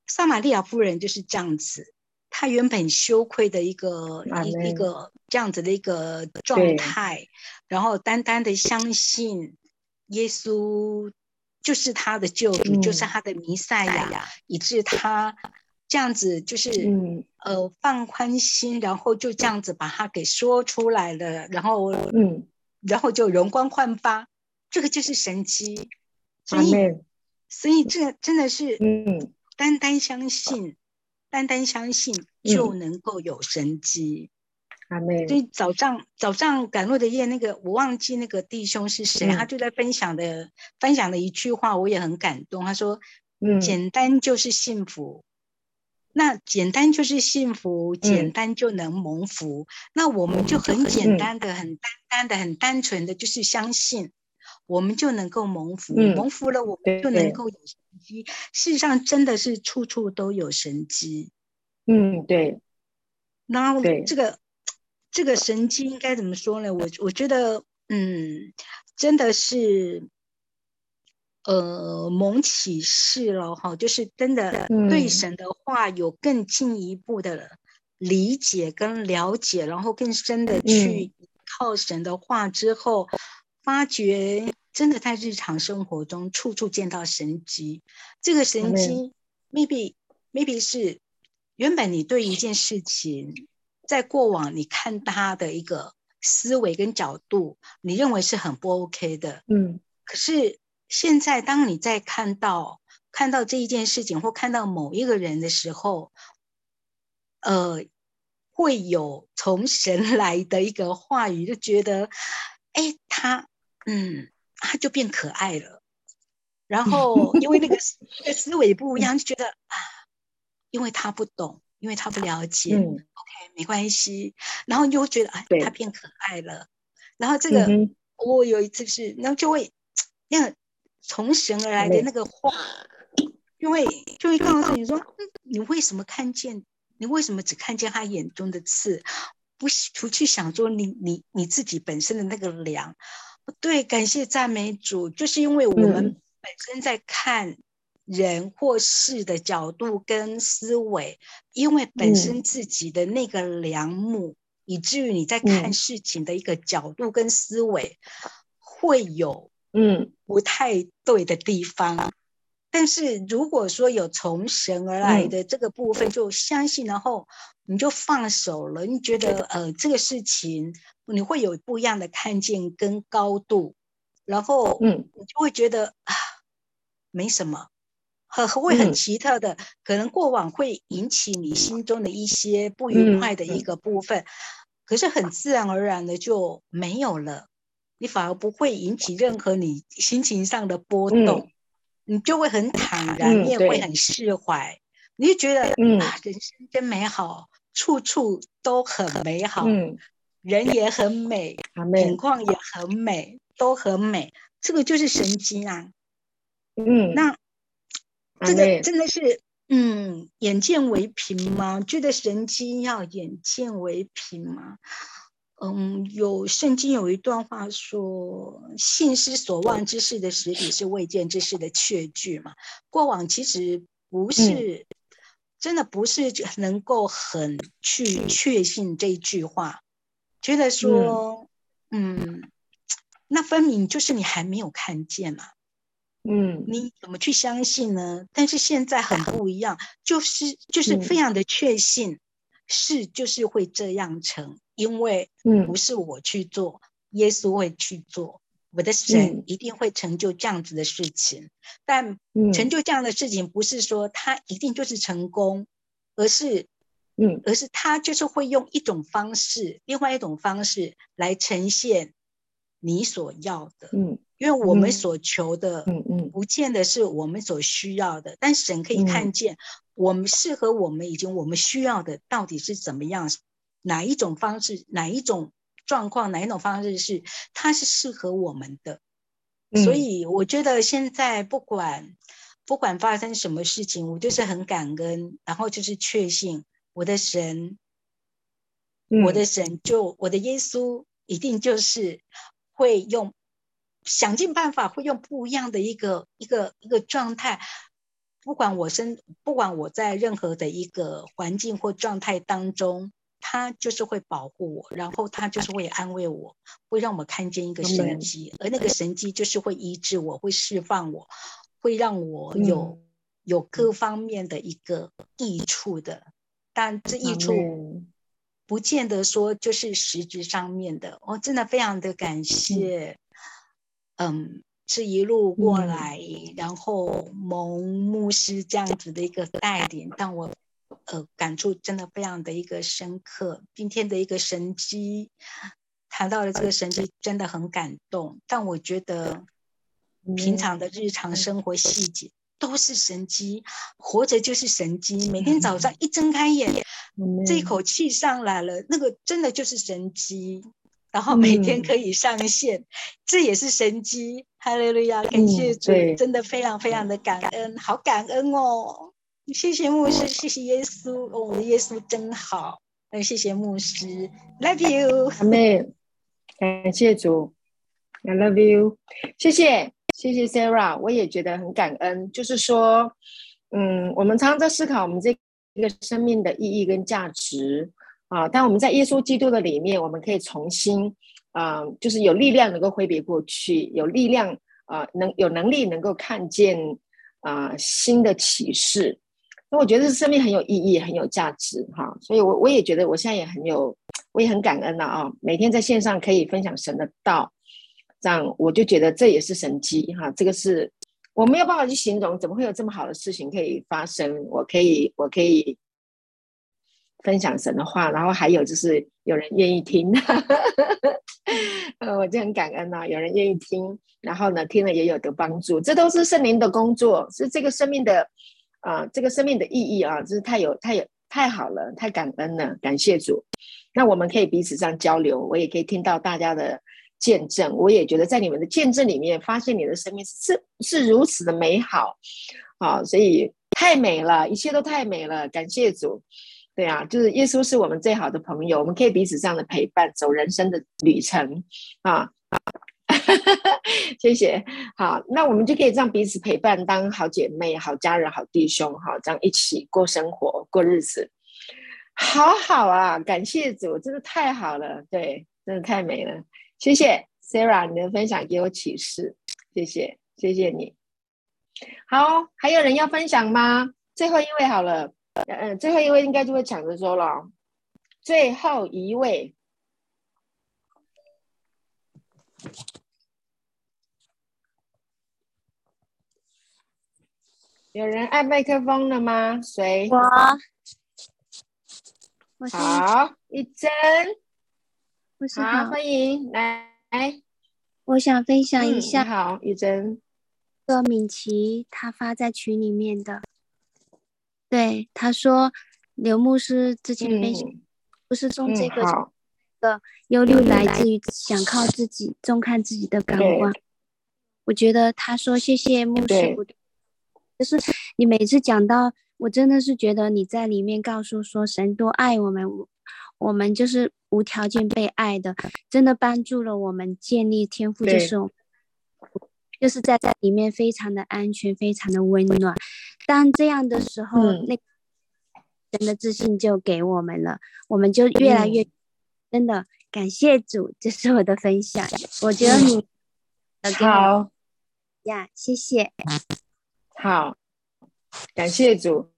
[SPEAKER 9] 撒玛利亚夫人就是这样子，她原本羞愧的一个一一个这样子的一个状态，然后单单的相信耶稣就是他的救主，就是他的弥赛亚，以致他。这样子就是，嗯呃，放宽心，然后就这样子把它给说出来了，然后，嗯，然后就容光焕发，这个就是神机。所以，所以这真的是，嗯，单单相信，单单相信就能够有神机。
[SPEAKER 1] 阿妹，
[SPEAKER 9] 所以早上早上赶路的夜，那个我忘记那个弟兄是谁，他就在分享的分享的一句话，我也很感动。他说，嗯，简单就是幸福。那简单就是幸福，简单就能蒙福。那我们就很简单的、很单单的、很单纯的，就是相信，我们就能够蒙福。蒙福了，我们就能够有神机。事实上，真的是处处都有神机。
[SPEAKER 1] 嗯，对。
[SPEAKER 9] 然后这个这个神机应该怎么说呢？我我觉得，嗯，真的是。呃，蒙启示了哈，就是真的对神的话有更进一步的理解跟了解，然后更深的去靠神的话之后，发觉真的在日常生活中处处见到神迹。这个神迹，maybe maybe 是原本你对一件事情，在过往你看他的一个思维跟角度，你认为是很不 OK 的，
[SPEAKER 1] 嗯。
[SPEAKER 9] 可是现在，当你在看到看到这一件事情，或看到某一个人的时候，呃，会有从神来的一个话语，就觉得，哎，他，嗯，他就变可爱了。然后，因为那个那个思维不一样，就觉得啊，因为他不懂，因为他不了解，OK，没关系。然后你就会觉得，哎，他变可爱了。然后这个，我有一次是，然后就会。那从神而来的那个话，就会就会告诉你说，你为什么看见？你为什么只看见他眼中的刺，不不去想说你你你自己本身的那个良？对，感谢赞美主，就是因为我们本身在看人或事的角度跟思维，因为本身自己的那个良目，以至于你在看事情的一个角度跟思维会有。
[SPEAKER 1] 嗯，
[SPEAKER 9] 不太对的地方，但是如果说有从神而来的这个部分，就相信，然后你就放手了。你觉得呃，这个事情你会有不一样的看见跟高度，然后
[SPEAKER 1] 嗯，
[SPEAKER 9] 你就会觉得啊，没什么，很会很奇特的，可能过往会引起你心中的一些不愉快的一个部分，可是很自然而然的就没有了。你反而不会引起任何你心情上的波动，你就会很坦然，你也会很释怀，你就觉得啊，人生真美好，处处都很美好，人也很美，情况也很美，都很美，这个就是神机啊。
[SPEAKER 1] 嗯，
[SPEAKER 9] 那这个真的是，嗯，眼见为凭吗？觉得神机要眼见为凭吗？嗯，有圣经有一段话说：“信是所望之事的实体，是未见之事的确据。”嘛，过往其实不是真的不是能够很去确信这句话，觉得说，嗯，那分明就是你还没有看见嘛，
[SPEAKER 1] 嗯，
[SPEAKER 9] 你怎么去相信呢？但是现在很不一样，就是就是非常的确信，是就是会这样成。因为不是我去做，耶稣会去做，我的神一定会成就这样子的事情。但成就这样的事情，不是说他一定就是成功，而是，
[SPEAKER 1] 嗯，
[SPEAKER 9] 而是他就是会用一种方式，另外一种方式来呈现你所要的。
[SPEAKER 1] 嗯，
[SPEAKER 9] 因为我们所求的，
[SPEAKER 1] 嗯嗯，
[SPEAKER 9] 不见得是我们所需要的，但神可以看见我们适合我们已经我们需要的到底是怎么样。哪一种方式，哪一种状况，哪一种方式是它是适合我们的？所以我觉得现在不管不管发生什么事情，我就是很感恩，然后就是确信我的神，我的神就我的耶稣一定就是会用想尽办法，会用不一样的一个一个一个状态，不管我身不管我在任何的一个环境或状态当中。他就是会保护我，然后他就是会安慰我，会让我看见一个神迹，而那个神迹就是会医治我，会释放我，会让我有有各方面的一个益处的。但这益处不见得说就是实质上面的。我真的非常的感谢，嗯，这一路过来，然后蒙牧师这样子的一个带领，让我。呃，感触真的非常的一个深刻。今天的一个神机，谈到了这个神机，真的很感动。但我觉得，平常的日常生活细节都是神机，活着就是神机。每天早上一睁开眼，这一口气上来了，那个真的就是神机。然后每天可以上线，这也是神机。哈利路亚，感谢主，真的非常非常的感恩，好感恩哦。谢谢牧师，谢谢耶稣，我们的耶稣真好。嗯，谢谢牧师，Love you，
[SPEAKER 1] 阿妹，感谢主，I love you，谢谢谢谢 Sarah，我也觉得很感恩。就是说，嗯，我们常常在思考我们这一个生命的意义跟价值啊。但我们在耶稣基督的里面，我们可以重新啊，就是有力量能够挥别过去，有力量啊能有能力能够看见啊新的启示。那我觉得生命很有意义，很有价值哈。所以，我我也觉得我现在也很有，我也很感恩了啊。每天在线上可以分享神的道，这样我就觉得这也是神机哈。这个是我没有办法去形容，怎么会有这么好的事情可以发生？我可以，我可以。分享神的话，然后还有就是有人愿意听，呃，我就很感恩呐，有人愿意听，然后呢，听了也有得帮助，这都是圣灵的工作，是这个生命的啊，这个生命的意义啊，真是太有太有太好了，太感恩了，感谢主。那我们可以彼此这样交流，我也可以听到大家的见证，我也觉得在你们的见证里面，发现你的生命是是如此的美好，啊，所以太美了，一切都太美了，感谢主。对啊，就是耶稣是我们最好的朋友，我们可以彼此这样的陪伴，走人生的旅程啊！谢谢。好，那我们就可以这样彼此陪伴，当好姐妹、好家人、好弟兄，哈，这样一起过生活、过日子，好好啊！感谢主，真的太好了，对，真的太美了。谢谢 Sarah，你的分享给我启示，谢谢，谢谢你。好，还有人要分享吗？最后一位好了。嗯，最后一位应该就会抢着说了。最后一位，有人按麦克风了吗？谁？
[SPEAKER 10] 我。
[SPEAKER 1] 好，一真。
[SPEAKER 10] 好，
[SPEAKER 1] 欢迎来。
[SPEAKER 10] 我想分享一下。
[SPEAKER 1] 好，一真。
[SPEAKER 10] 个敏琪他发在群里面的。对，他说刘牧师之前不是从这个的忧虑来自于想靠自己，重看自己的感官。我觉得他说谢谢牧师，就是你每次讲到，我真的是觉得你在里面告诉说神多爱我们，我们就是无条件被爱的，真的帮助了我们建立天赋，就是就是在在里面非常的安全，非常的温暖。当这样的时候，那人的自信就给我们了，我们就越来越真的感谢主。这是我的分享，我觉得你
[SPEAKER 1] 好
[SPEAKER 10] 呀，谢谢。
[SPEAKER 1] 好，感谢主，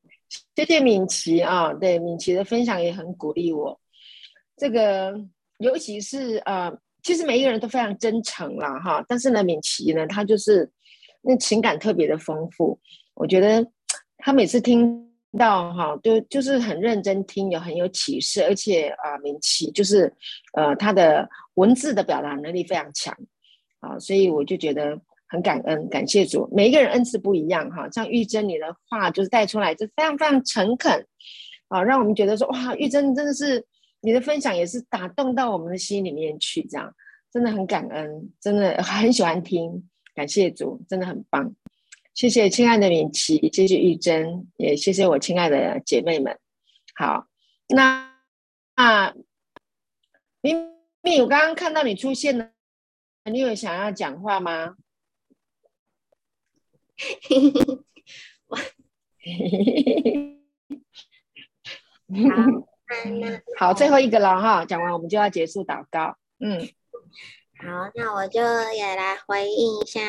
[SPEAKER 1] 谢谢敏琪啊，对敏琪的分享也很鼓励我。这个尤其是呃，其实每一个人都非常真诚啦，哈，但是呢，敏琪呢，她就是那情感特别的丰富，我觉得。他每次听到哈，就就是很认真听，有很有启示，而且啊，明启就是呃，他的文字的表达能力非常强啊，所以我就觉得很感恩，感谢主。每一个人恩赐不一样哈，像玉珍你的话就是带出来就非常非常诚恳啊，让我们觉得说哇，玉珍真的是你的分享也是打动到我们的心里面去，这样真的很感恩，真的很喜欢听，感谢主，真的很棒。谢谢亲爱的敏琪，谢谢玉珍，也谢谢我亲爱的姐妹们。好，那啊，明明，我刚刚看到你出现了，你有想要讲话吗？好，好，最后一个了哈，讲完我们就要结束祷告。嗯。
[SPEAKER 10] 好，那我就也来回应一下，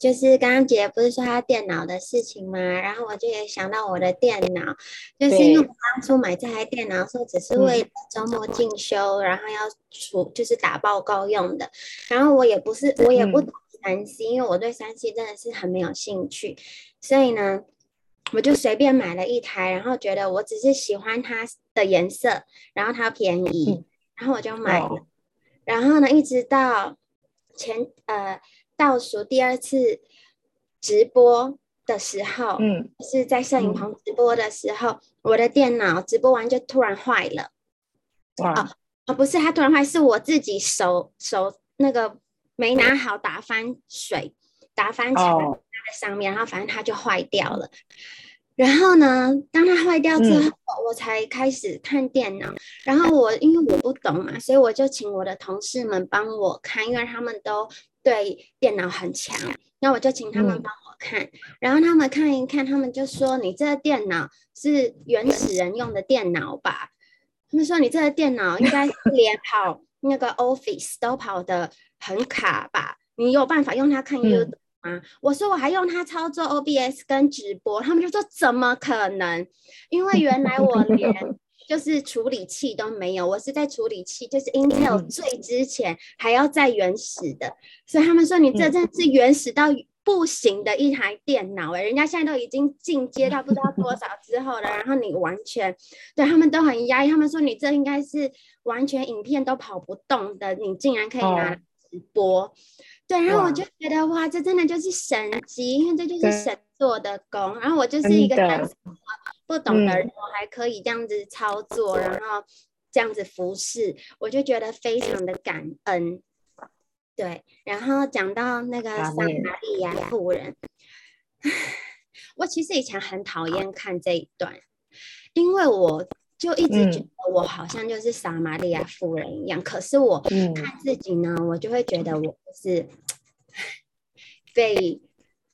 [SPEAKER 10] 就是刚刚姐不是说她电脑的事情吗？然后我就也想到我的电脑，就是因为我当初买这台电脑的时候，只是为了周末进修，然后要出就是打报告用的。然后我也不是，我也不懂三 C，因为我对三 C 真的是很没有兴趣，所以呢，我就随便买了一台，然后觉得我只是喜欢它的颜色，然后它便宜，然后我就买了。然后呢，一直到前呃倒数第二次直播的时候，嗯，是在摄影棚直播的时候，我的电脑直播完就突然坏了。
[SPEAKER 1] 哇！
[SPEAKER 10] 哦，不是，它突然坏，是我自己手手那个没拿好，打翻水，打翻墙在上面，然后反正它就坏掉了。然后呢，当它坏掉之后，我才开始看电脑。然后我因为我不懂嘛，所以我就请我的同事们帮我看，因为他们都对电脑很强。那我就请他们帮我看。然后他们看一看，他们就说：“你这个电脑是原始人用的电脑吧？”他们说：“你这个电脑应该是连 跑那个 Office 都跑得很卡吧？你有办法用它看 YouTube
[SPEAKER 11] 吗？我说我还用它操作 OBS 跟直播，他们就说怎么可能？因为原来我连就是处理器都没有，我是在处理器，就是 Intel 最之前还要在原始的，所以他们说你这真是原始到。不行的一台电脑哎，人家现在都已经进阶到不知道多少之后了，然后你完全对他们都很压抑，他们说你这应该是完全影片都跑不动的，你竟然可以拿直播，对，然后我就觉得哇，这真的就是神迹，因为这就是神做的工，然后我就是一个不懂的人，我还可以这样子操作，然后这样子服侍，我就觉得非常的感恩。对，然后讲到那个撒玛利亚妇人，我其实以前很讨厌看这一段，因为我就一直觉得我好像就是撒玛利亚妇人一样。可是我看自己呢，我就会觉得我是 被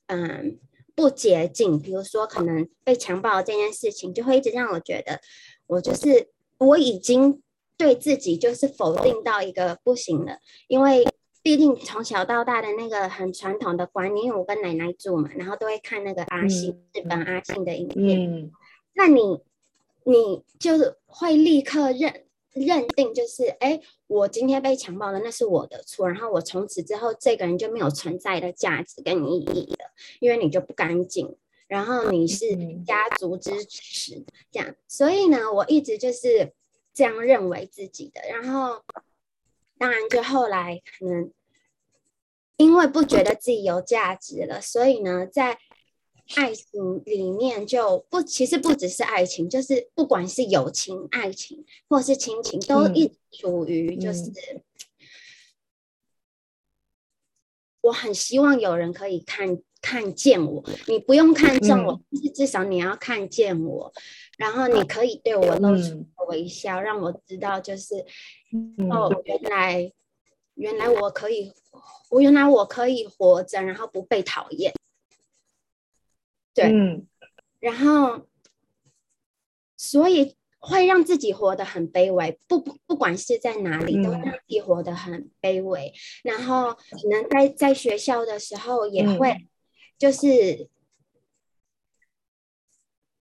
[SPEAKER 11] 嗯不洁净，比如说可能被强暴这件事情，就会一直让我觉得我就是我已经对自己就是否定到一个不行了，因为。毕竟从小到大的那个很传统的观念，因为我跟奶奶住嘛，然后都会看那个阿信日本阿信的影片。那你你就是会立刻认认定，就是哎，我今天被强暴了，那是我的错，然后我从此之后这个人就没有存在的价值跟意义了，因为你就不干净，然后你是家族之耻，这样。所以呢，我一直就是这样认为自己的，然后。当然，就后来可能因为不觉得自己有价值了，所以呢，在爱情里面就不，其实不只是爱情，就是不管是友情、爱情或是亲情，都一直处于就是我很希望有人可以看看见我，你不用看中我，但是至少你要看见我，然后你可以对我露出微笑，让我知道就是。哦，原来原来我可以，我原来我可以活着，然后不被讨厌。对，然后所以会让自己活得很卑微，不不不管是在哪里，都让自己活得很卑微。然后可能在在学校的时候也会，就是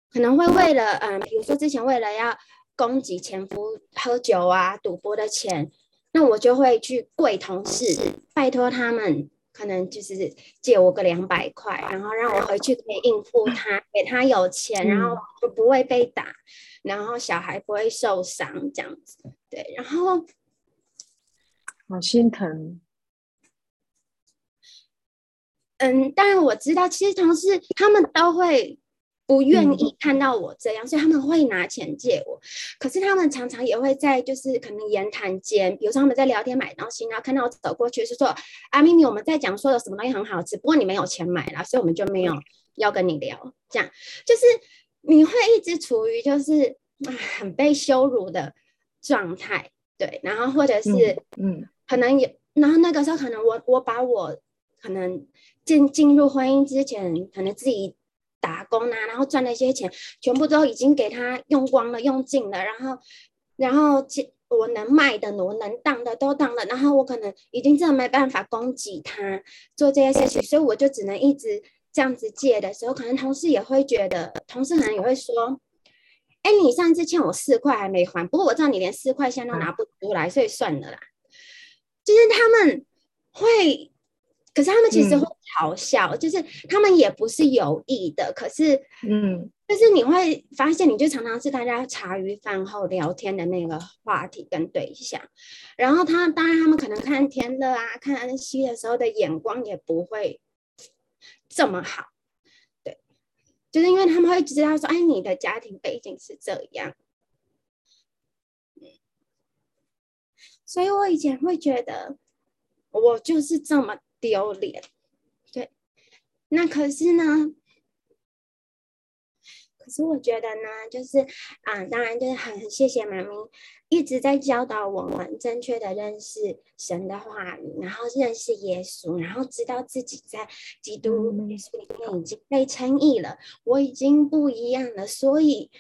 [SPEAKER 11] 可能会为了嗯，比如说之前为了要。供给前夫喝酒啊、赌博的钱，那我就会去跪同事，拜托他们，可能就是借我个两百块，然后让我回去可以应付他，给他有钱，然后就不会被打，然后小孩不会受伤，这样子。对，然后
[SPEAKER 1] 好心疼。
[SPEAKER 11] 嗯，当然我知道，其实同事他们都会。不愿意看到我这样，所以他们会拿钱借我。可是他们常常也会在就是可能言谈间，比如说他们在聊天买东西，然后看到我走过去，是说啊，咪咪，我们在讲说有什么东西很好吃，不过你没有钱买啦，所以我们就没有要跟你聊。这样就是你会一直处于就是啊很被羞辱的状态，对，然后或者是嗯，可能也，然后那个时候可能我我把我可能进进入婚姻之前，可能自己。打工啊，然后赚那些钱，全部都已经给他用光了、用尽了。然后，然后我能卖的、我能当的都当了。然后我可能已经真的没办法供给他做这些事情，所以我就只能一直这样子借的时候，可能同事也会觉得，同事可能也会说：“哎，你上次欠我四块还没还，不过我知道你连四块钱都拿不出来，所以算了啦。”就是他们会。可是他们其实会嘲笑，就是他们也不是有意的。可是，嗯，就是你会发现，你就常常是大家茶余饭后聊天的那个话题跟对象。然后他当然，他们可能看天乐啊、看安息的时候的眼光也不会这么好。对，就是因为他们会知道说，哎，你的家庭背景是这样。所以我以前会觉得，我就是这么。丢脸，对，那可是呢？可是我觉得呢，就是啊，当然就是很谢谢妈咪一直在教导我们正确的认识神的话语，然后认识耶稣，然后知道自己在基督耶稣里面已经被称义了，我已经不一样了，所以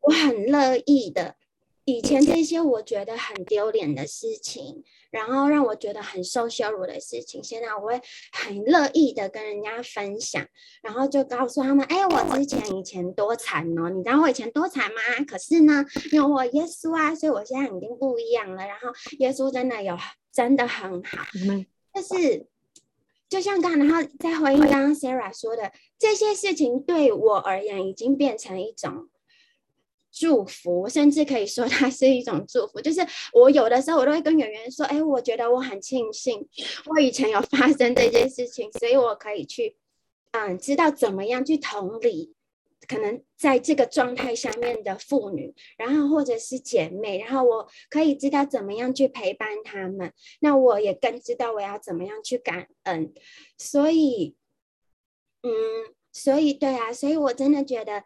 [SPEAKER 11] 我很乐意的以前这些我觉得很丢脸的事情，然后让我觉得很受羞辱的事情，现在我会很乐意的跟人家分享，然后就告诉他们：哎，我之前以前多惨哦，你知道我以前多惨吗？可是呢，因为我耶稣啊，所以我现在已经不一样了。然后耶稣真的有真的很好，但是就像刚，然后再回应刚刚 Sarah 说的，这些事情对我而言已经变成一种。祝福，甚至可以说它是一种祝福。就是我有的时候，我都会跟圆圆说：“哎，我觉得我很庆幸，我以前有发生这件事情，所以我可以去，嗯，知道怎么样去同理，可能在这个状态下面的妇女，然后或者是姐妹，然后我可以知道怎么样去陪伴他们。那我也更知道我要怎么样去感恩。所以，嗯，所以对啊，所以我真的觉得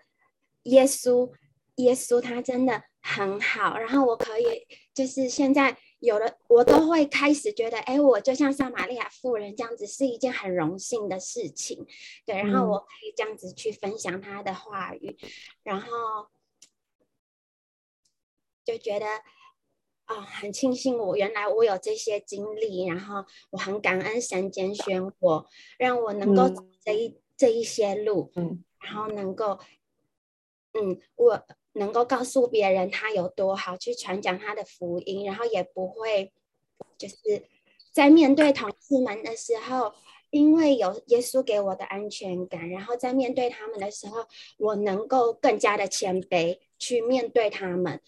[SPEAKER 11] 耶稣。耶稣他真的很好，然后我可以就是现在有了，我都会开始觉得，哎，我就像撒玛利亚妇人这样子是一件很荣幸的事情，对，然后我可以这样子去分享他的话语，然后就觉得啊，很庆幸我原来我有这些经历，然后我很感恩神拣选我，让我能够走这一这一些路，嗯，然后能够，嗯，我。能够告诉别人他有多好，去传讲他的福音，然后也不会就是在面对同事们的时候，因为有耶稣给我的安全感，然后在面对他们的时候，我能够更加的谦卑去面对他们，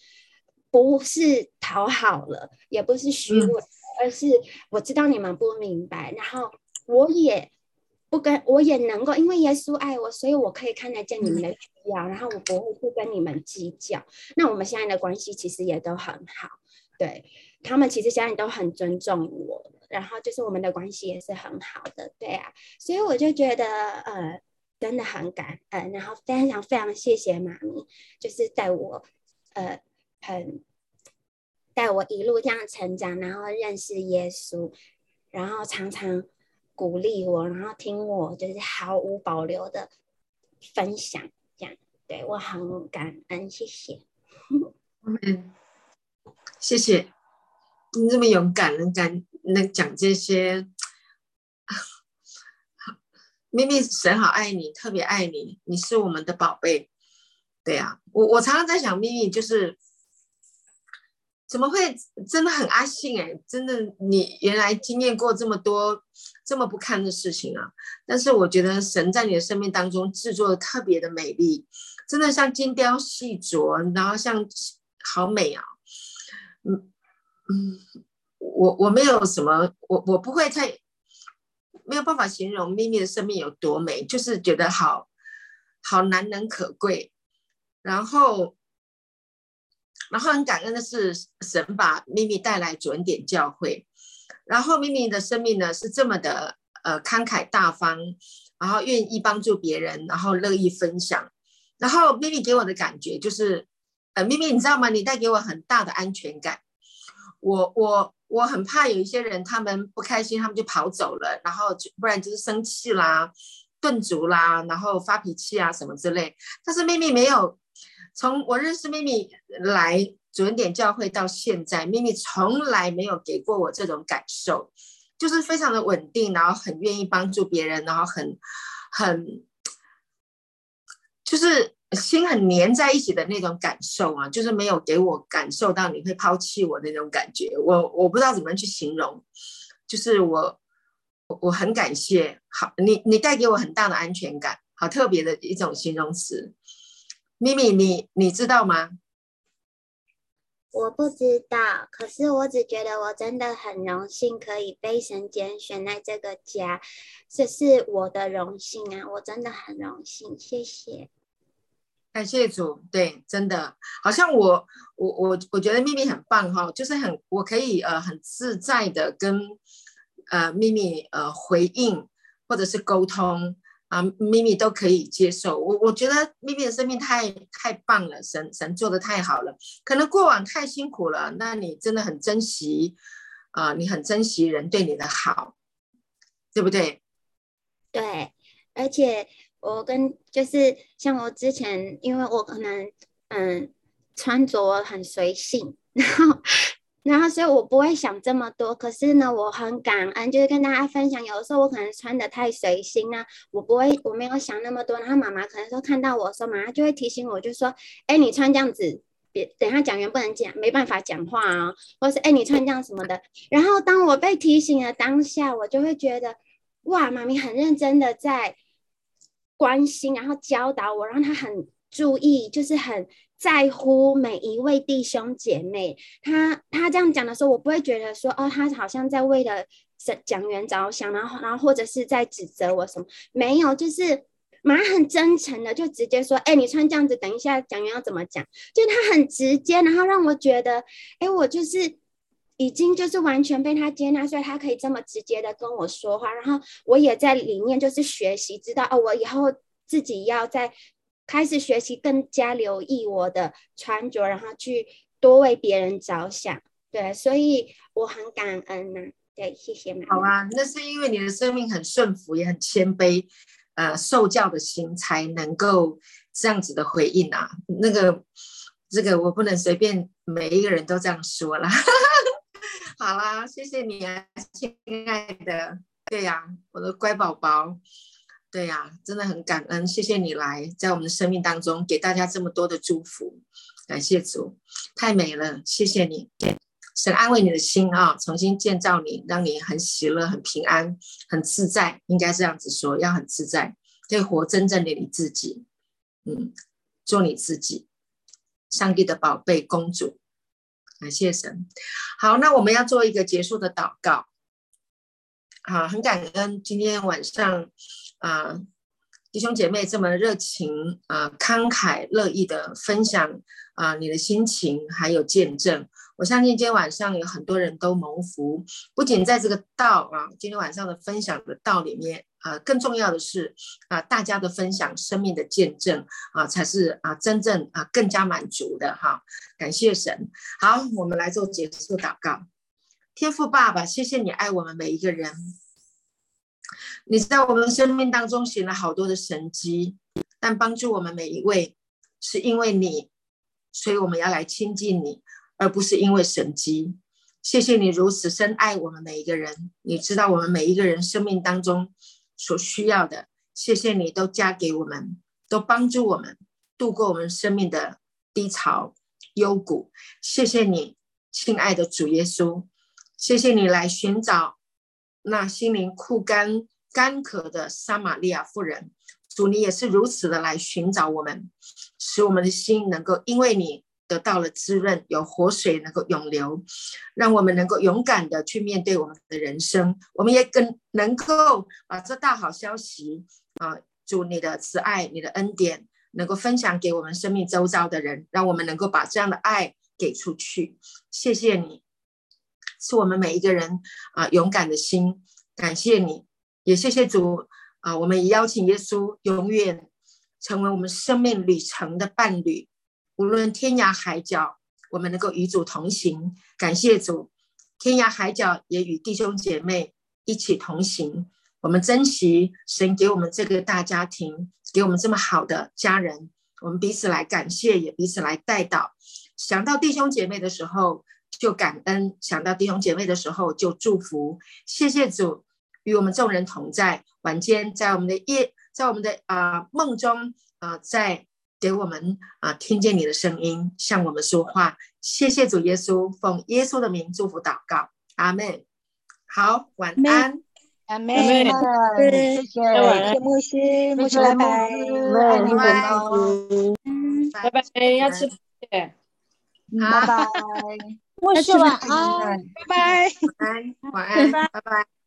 [SPEAKER 11] 不是讨好了，也不是虚伪，而是我知道你们不明白，然后我也。不跟我也能够，因为耶稣爱我，所以我可以看得见你们的需要，然后我不会去跟你们计较。那我们现在的关系其实也都很好，对他们其实现在都很尊重我，然后就是我们的关系也是很好的，对啊，所以我就觉得呃真的很感恩，然后非常非常谢谢妈咪，就是带我呃很带我一路这样成长，然后认识耶稣，然后常常。鼓励我，然后听我就是毫无保留的分享，这样对我很感恩，谢谢。
[SPEAKER 1] 嗯，谢谢你这么勇敢，能敢能讲这些。咪咪，神好爱你，特别爱你，你是我们的宝贝。对呀，我我常常在想，咪咪就是。怎么会真的很阿信哎？真的，你原来经验过这么多这么不堪的事情啊！但是我觉得神在你的生命当中制作的特别的美丽，真的像精雕细琢，然后像好美啊！嗯嗯，我我没有什么，我我不会太没有办法形容咪咪的生命有多美，就是觉得好好难能可贵，然后。然后很感恩的是，神把咪咪带来准点教会，然后咪咪的生命呢是这么的呃慷慨大方，然后愿意帮助别人，然后乐意分享。然后咪咪给我的感觉就是，呃，咪咪你知道吗？你带给我很大的安全感。我我我很怕有一些人他们不开心，他们就跑走了，然后不然就是生气啦、顿足啦，然后发脾气啊什么之类。但是咪咪没有。从我认识咪咪来准点教会到现在，咪咪从来没有给过我这种感受，就是非常的稳定，然后很愿意帮助别人，然后很很就是心很黏在一起的那种感受啊，就是没有给我感受到你会抛弃我那种感觉，我我不知道怎么样去形容，就是我我我很感谢，好，你你带给我很大的安全感，好特别的一种形容词。咪咪，你你知道吗？
[SPEAKER 11] 我不知道，可是我只觉得我真的很荣幸可以被神拣选在这个家，这是我的荣幸啊！我真的很荣幸，谢谢。
[SPEAKER 1] 感谢主，对，真的，好像我我我我觉得咪咪很棒哈，就是很我可以呃很自在的跟呃咪咪呃回应或者是沟通。啊，咪咪都可以接受我，我觉得咪咪的生命太太棒了，神神做的太好了。可能过往太辛苦了，那你真的很珍惜啊，你很珍惜人对你的好，对不对？
[SPEAKER 11] 对，而且我跟就是像我之前，因为我可能嗯穿着很随性，然后。然后，所以我不会想这么多。可是呢，我很感恩，就是跟大家分享。有的时候我可能穿的太随心呢，我不会，我没有想那么多。然后妈妈可能说看到我说，妈妈，就会提醒我，就说：“哎，你穿这样子，别等下讲员不能讲，没办法讲话啊。”或是“哎，你穿这样什么的。”然后当我被提醒的当下，我就会觉得，哇，妈咪很认真的在关心，然后教导我，让他很注意，就是很。在乎每一位弟兄姐妹，他他这样讲的时候，我不会觉得说哦，他好像在为了讲员着想，然后然后或者是在指责我什么？没有，就是马上很真诚的就直接说，哎，你穿这样子，等一下讲员要怎么讲？就他很直接，然后让我觉得，哎，我就是已经就是完全被他接纳，所以他可以这么直接的跟我说话，然后我也在里面就是学习，知道哦，我以后自己要在。开始学习，更加留意我的穿着，然后去多为别人着想。对，所以我很感恩呐。对，谢谢
[SPEAKER 1] 好啊，那是因为你的生命很顺服，也很谦卑，呃，受教的心才能够这样子的回应啊。那个，这个我不能随便每一个人都这样说了。好啦，谢谢你啊，亲爱的。对呀，我的乖宝宝。对呀，真的很感恩，谢谢你来在我们的生命当中给大家这么多的祝福，感谢主，太美了，谢谢你，神安慰你的心啊，重新建造你，让你很喜乐、很平安、很自在，应该这样子说，要很自在，可以活真正的你自己，嗯，做你自己，上帝的宝贝公主，感谢神。好，那我们要做一个结束的祷告，好，很感恩今天晚上。啊，弟兄姐妹这么热情啊，慷慨乐意的分享啊，你的心情还有见证，我相信今天晚上有很多人都蒙福。不仅在这个道啊，今天晚上的分享的道里面啊，更重要的是啊，大家的分享生命的见证啊，才是啊真正啊更加满足的哈。感谢神。好，我们来做结束祷告。天父爸爸，谢谢你爱我们每一个人。你在我们生命当中行了好多的神迹，但帮助我们每一位，是因为你，所以我们要来亲近你，而不是因为神迹。谢谢你如此深爱我们每一个人，你知道我们每一个人生命当中所需要的。谢谢你都加给我们，都帮助我们度过我们生命的低潮幽谷。谢谢你，亲爱的主耶稣，谢谢你来寻找。那心灵枯干、干渴的撒玛利亚妇人，主你也是如此的来寻找我们，使我们的心能够因为你得到了滋润，有活水能够涌流，让我们能够勇敢的去面对我们的人生。我们也更能够把这大好消息啊，主你的慈爱、你的恩典，能够分享给我们生命周遭的人，让我们能够把这样的爱给出去。谢谢你。是我们每一个人啊勇敢的心，感谢你，也谢谢主啊！我们也邀请耶稣永远成为我们生命旅程的伴侣，无论天涯海角，我们能够与主同行。感谢主，天涯海角也与弟兄姐妹一起同行。我们珍惜神给我们这个大家庭，给我们这么好的家人，我们彼此来感谢，也彼此来带祷。想到弟兄姐妹的时候。就感恩，想到弟兄姐妹的时候就祝福，谢谢主与我们众人同在。晚间在我们的夜，在我们的啊梦中啊，在给我们啊听见你的声音，向我们说话。谢谢主耶稣，奉耶稣的名祝福祷告，阿门。好，晚安，
[SPEAKER 9] 阿门。谢谢，谢谢木西，木西拜拜，
[SPEAKER 1] 拜拜，
[SPEAKER 12] 拜拜，要吃
[SPEAKER 9] 拜拜。
[SPEAKER 12] 我是晚安，
[SPEAKER 9] 拜拜，
[SPEAKER 1] 晚安，晚安，拜拜。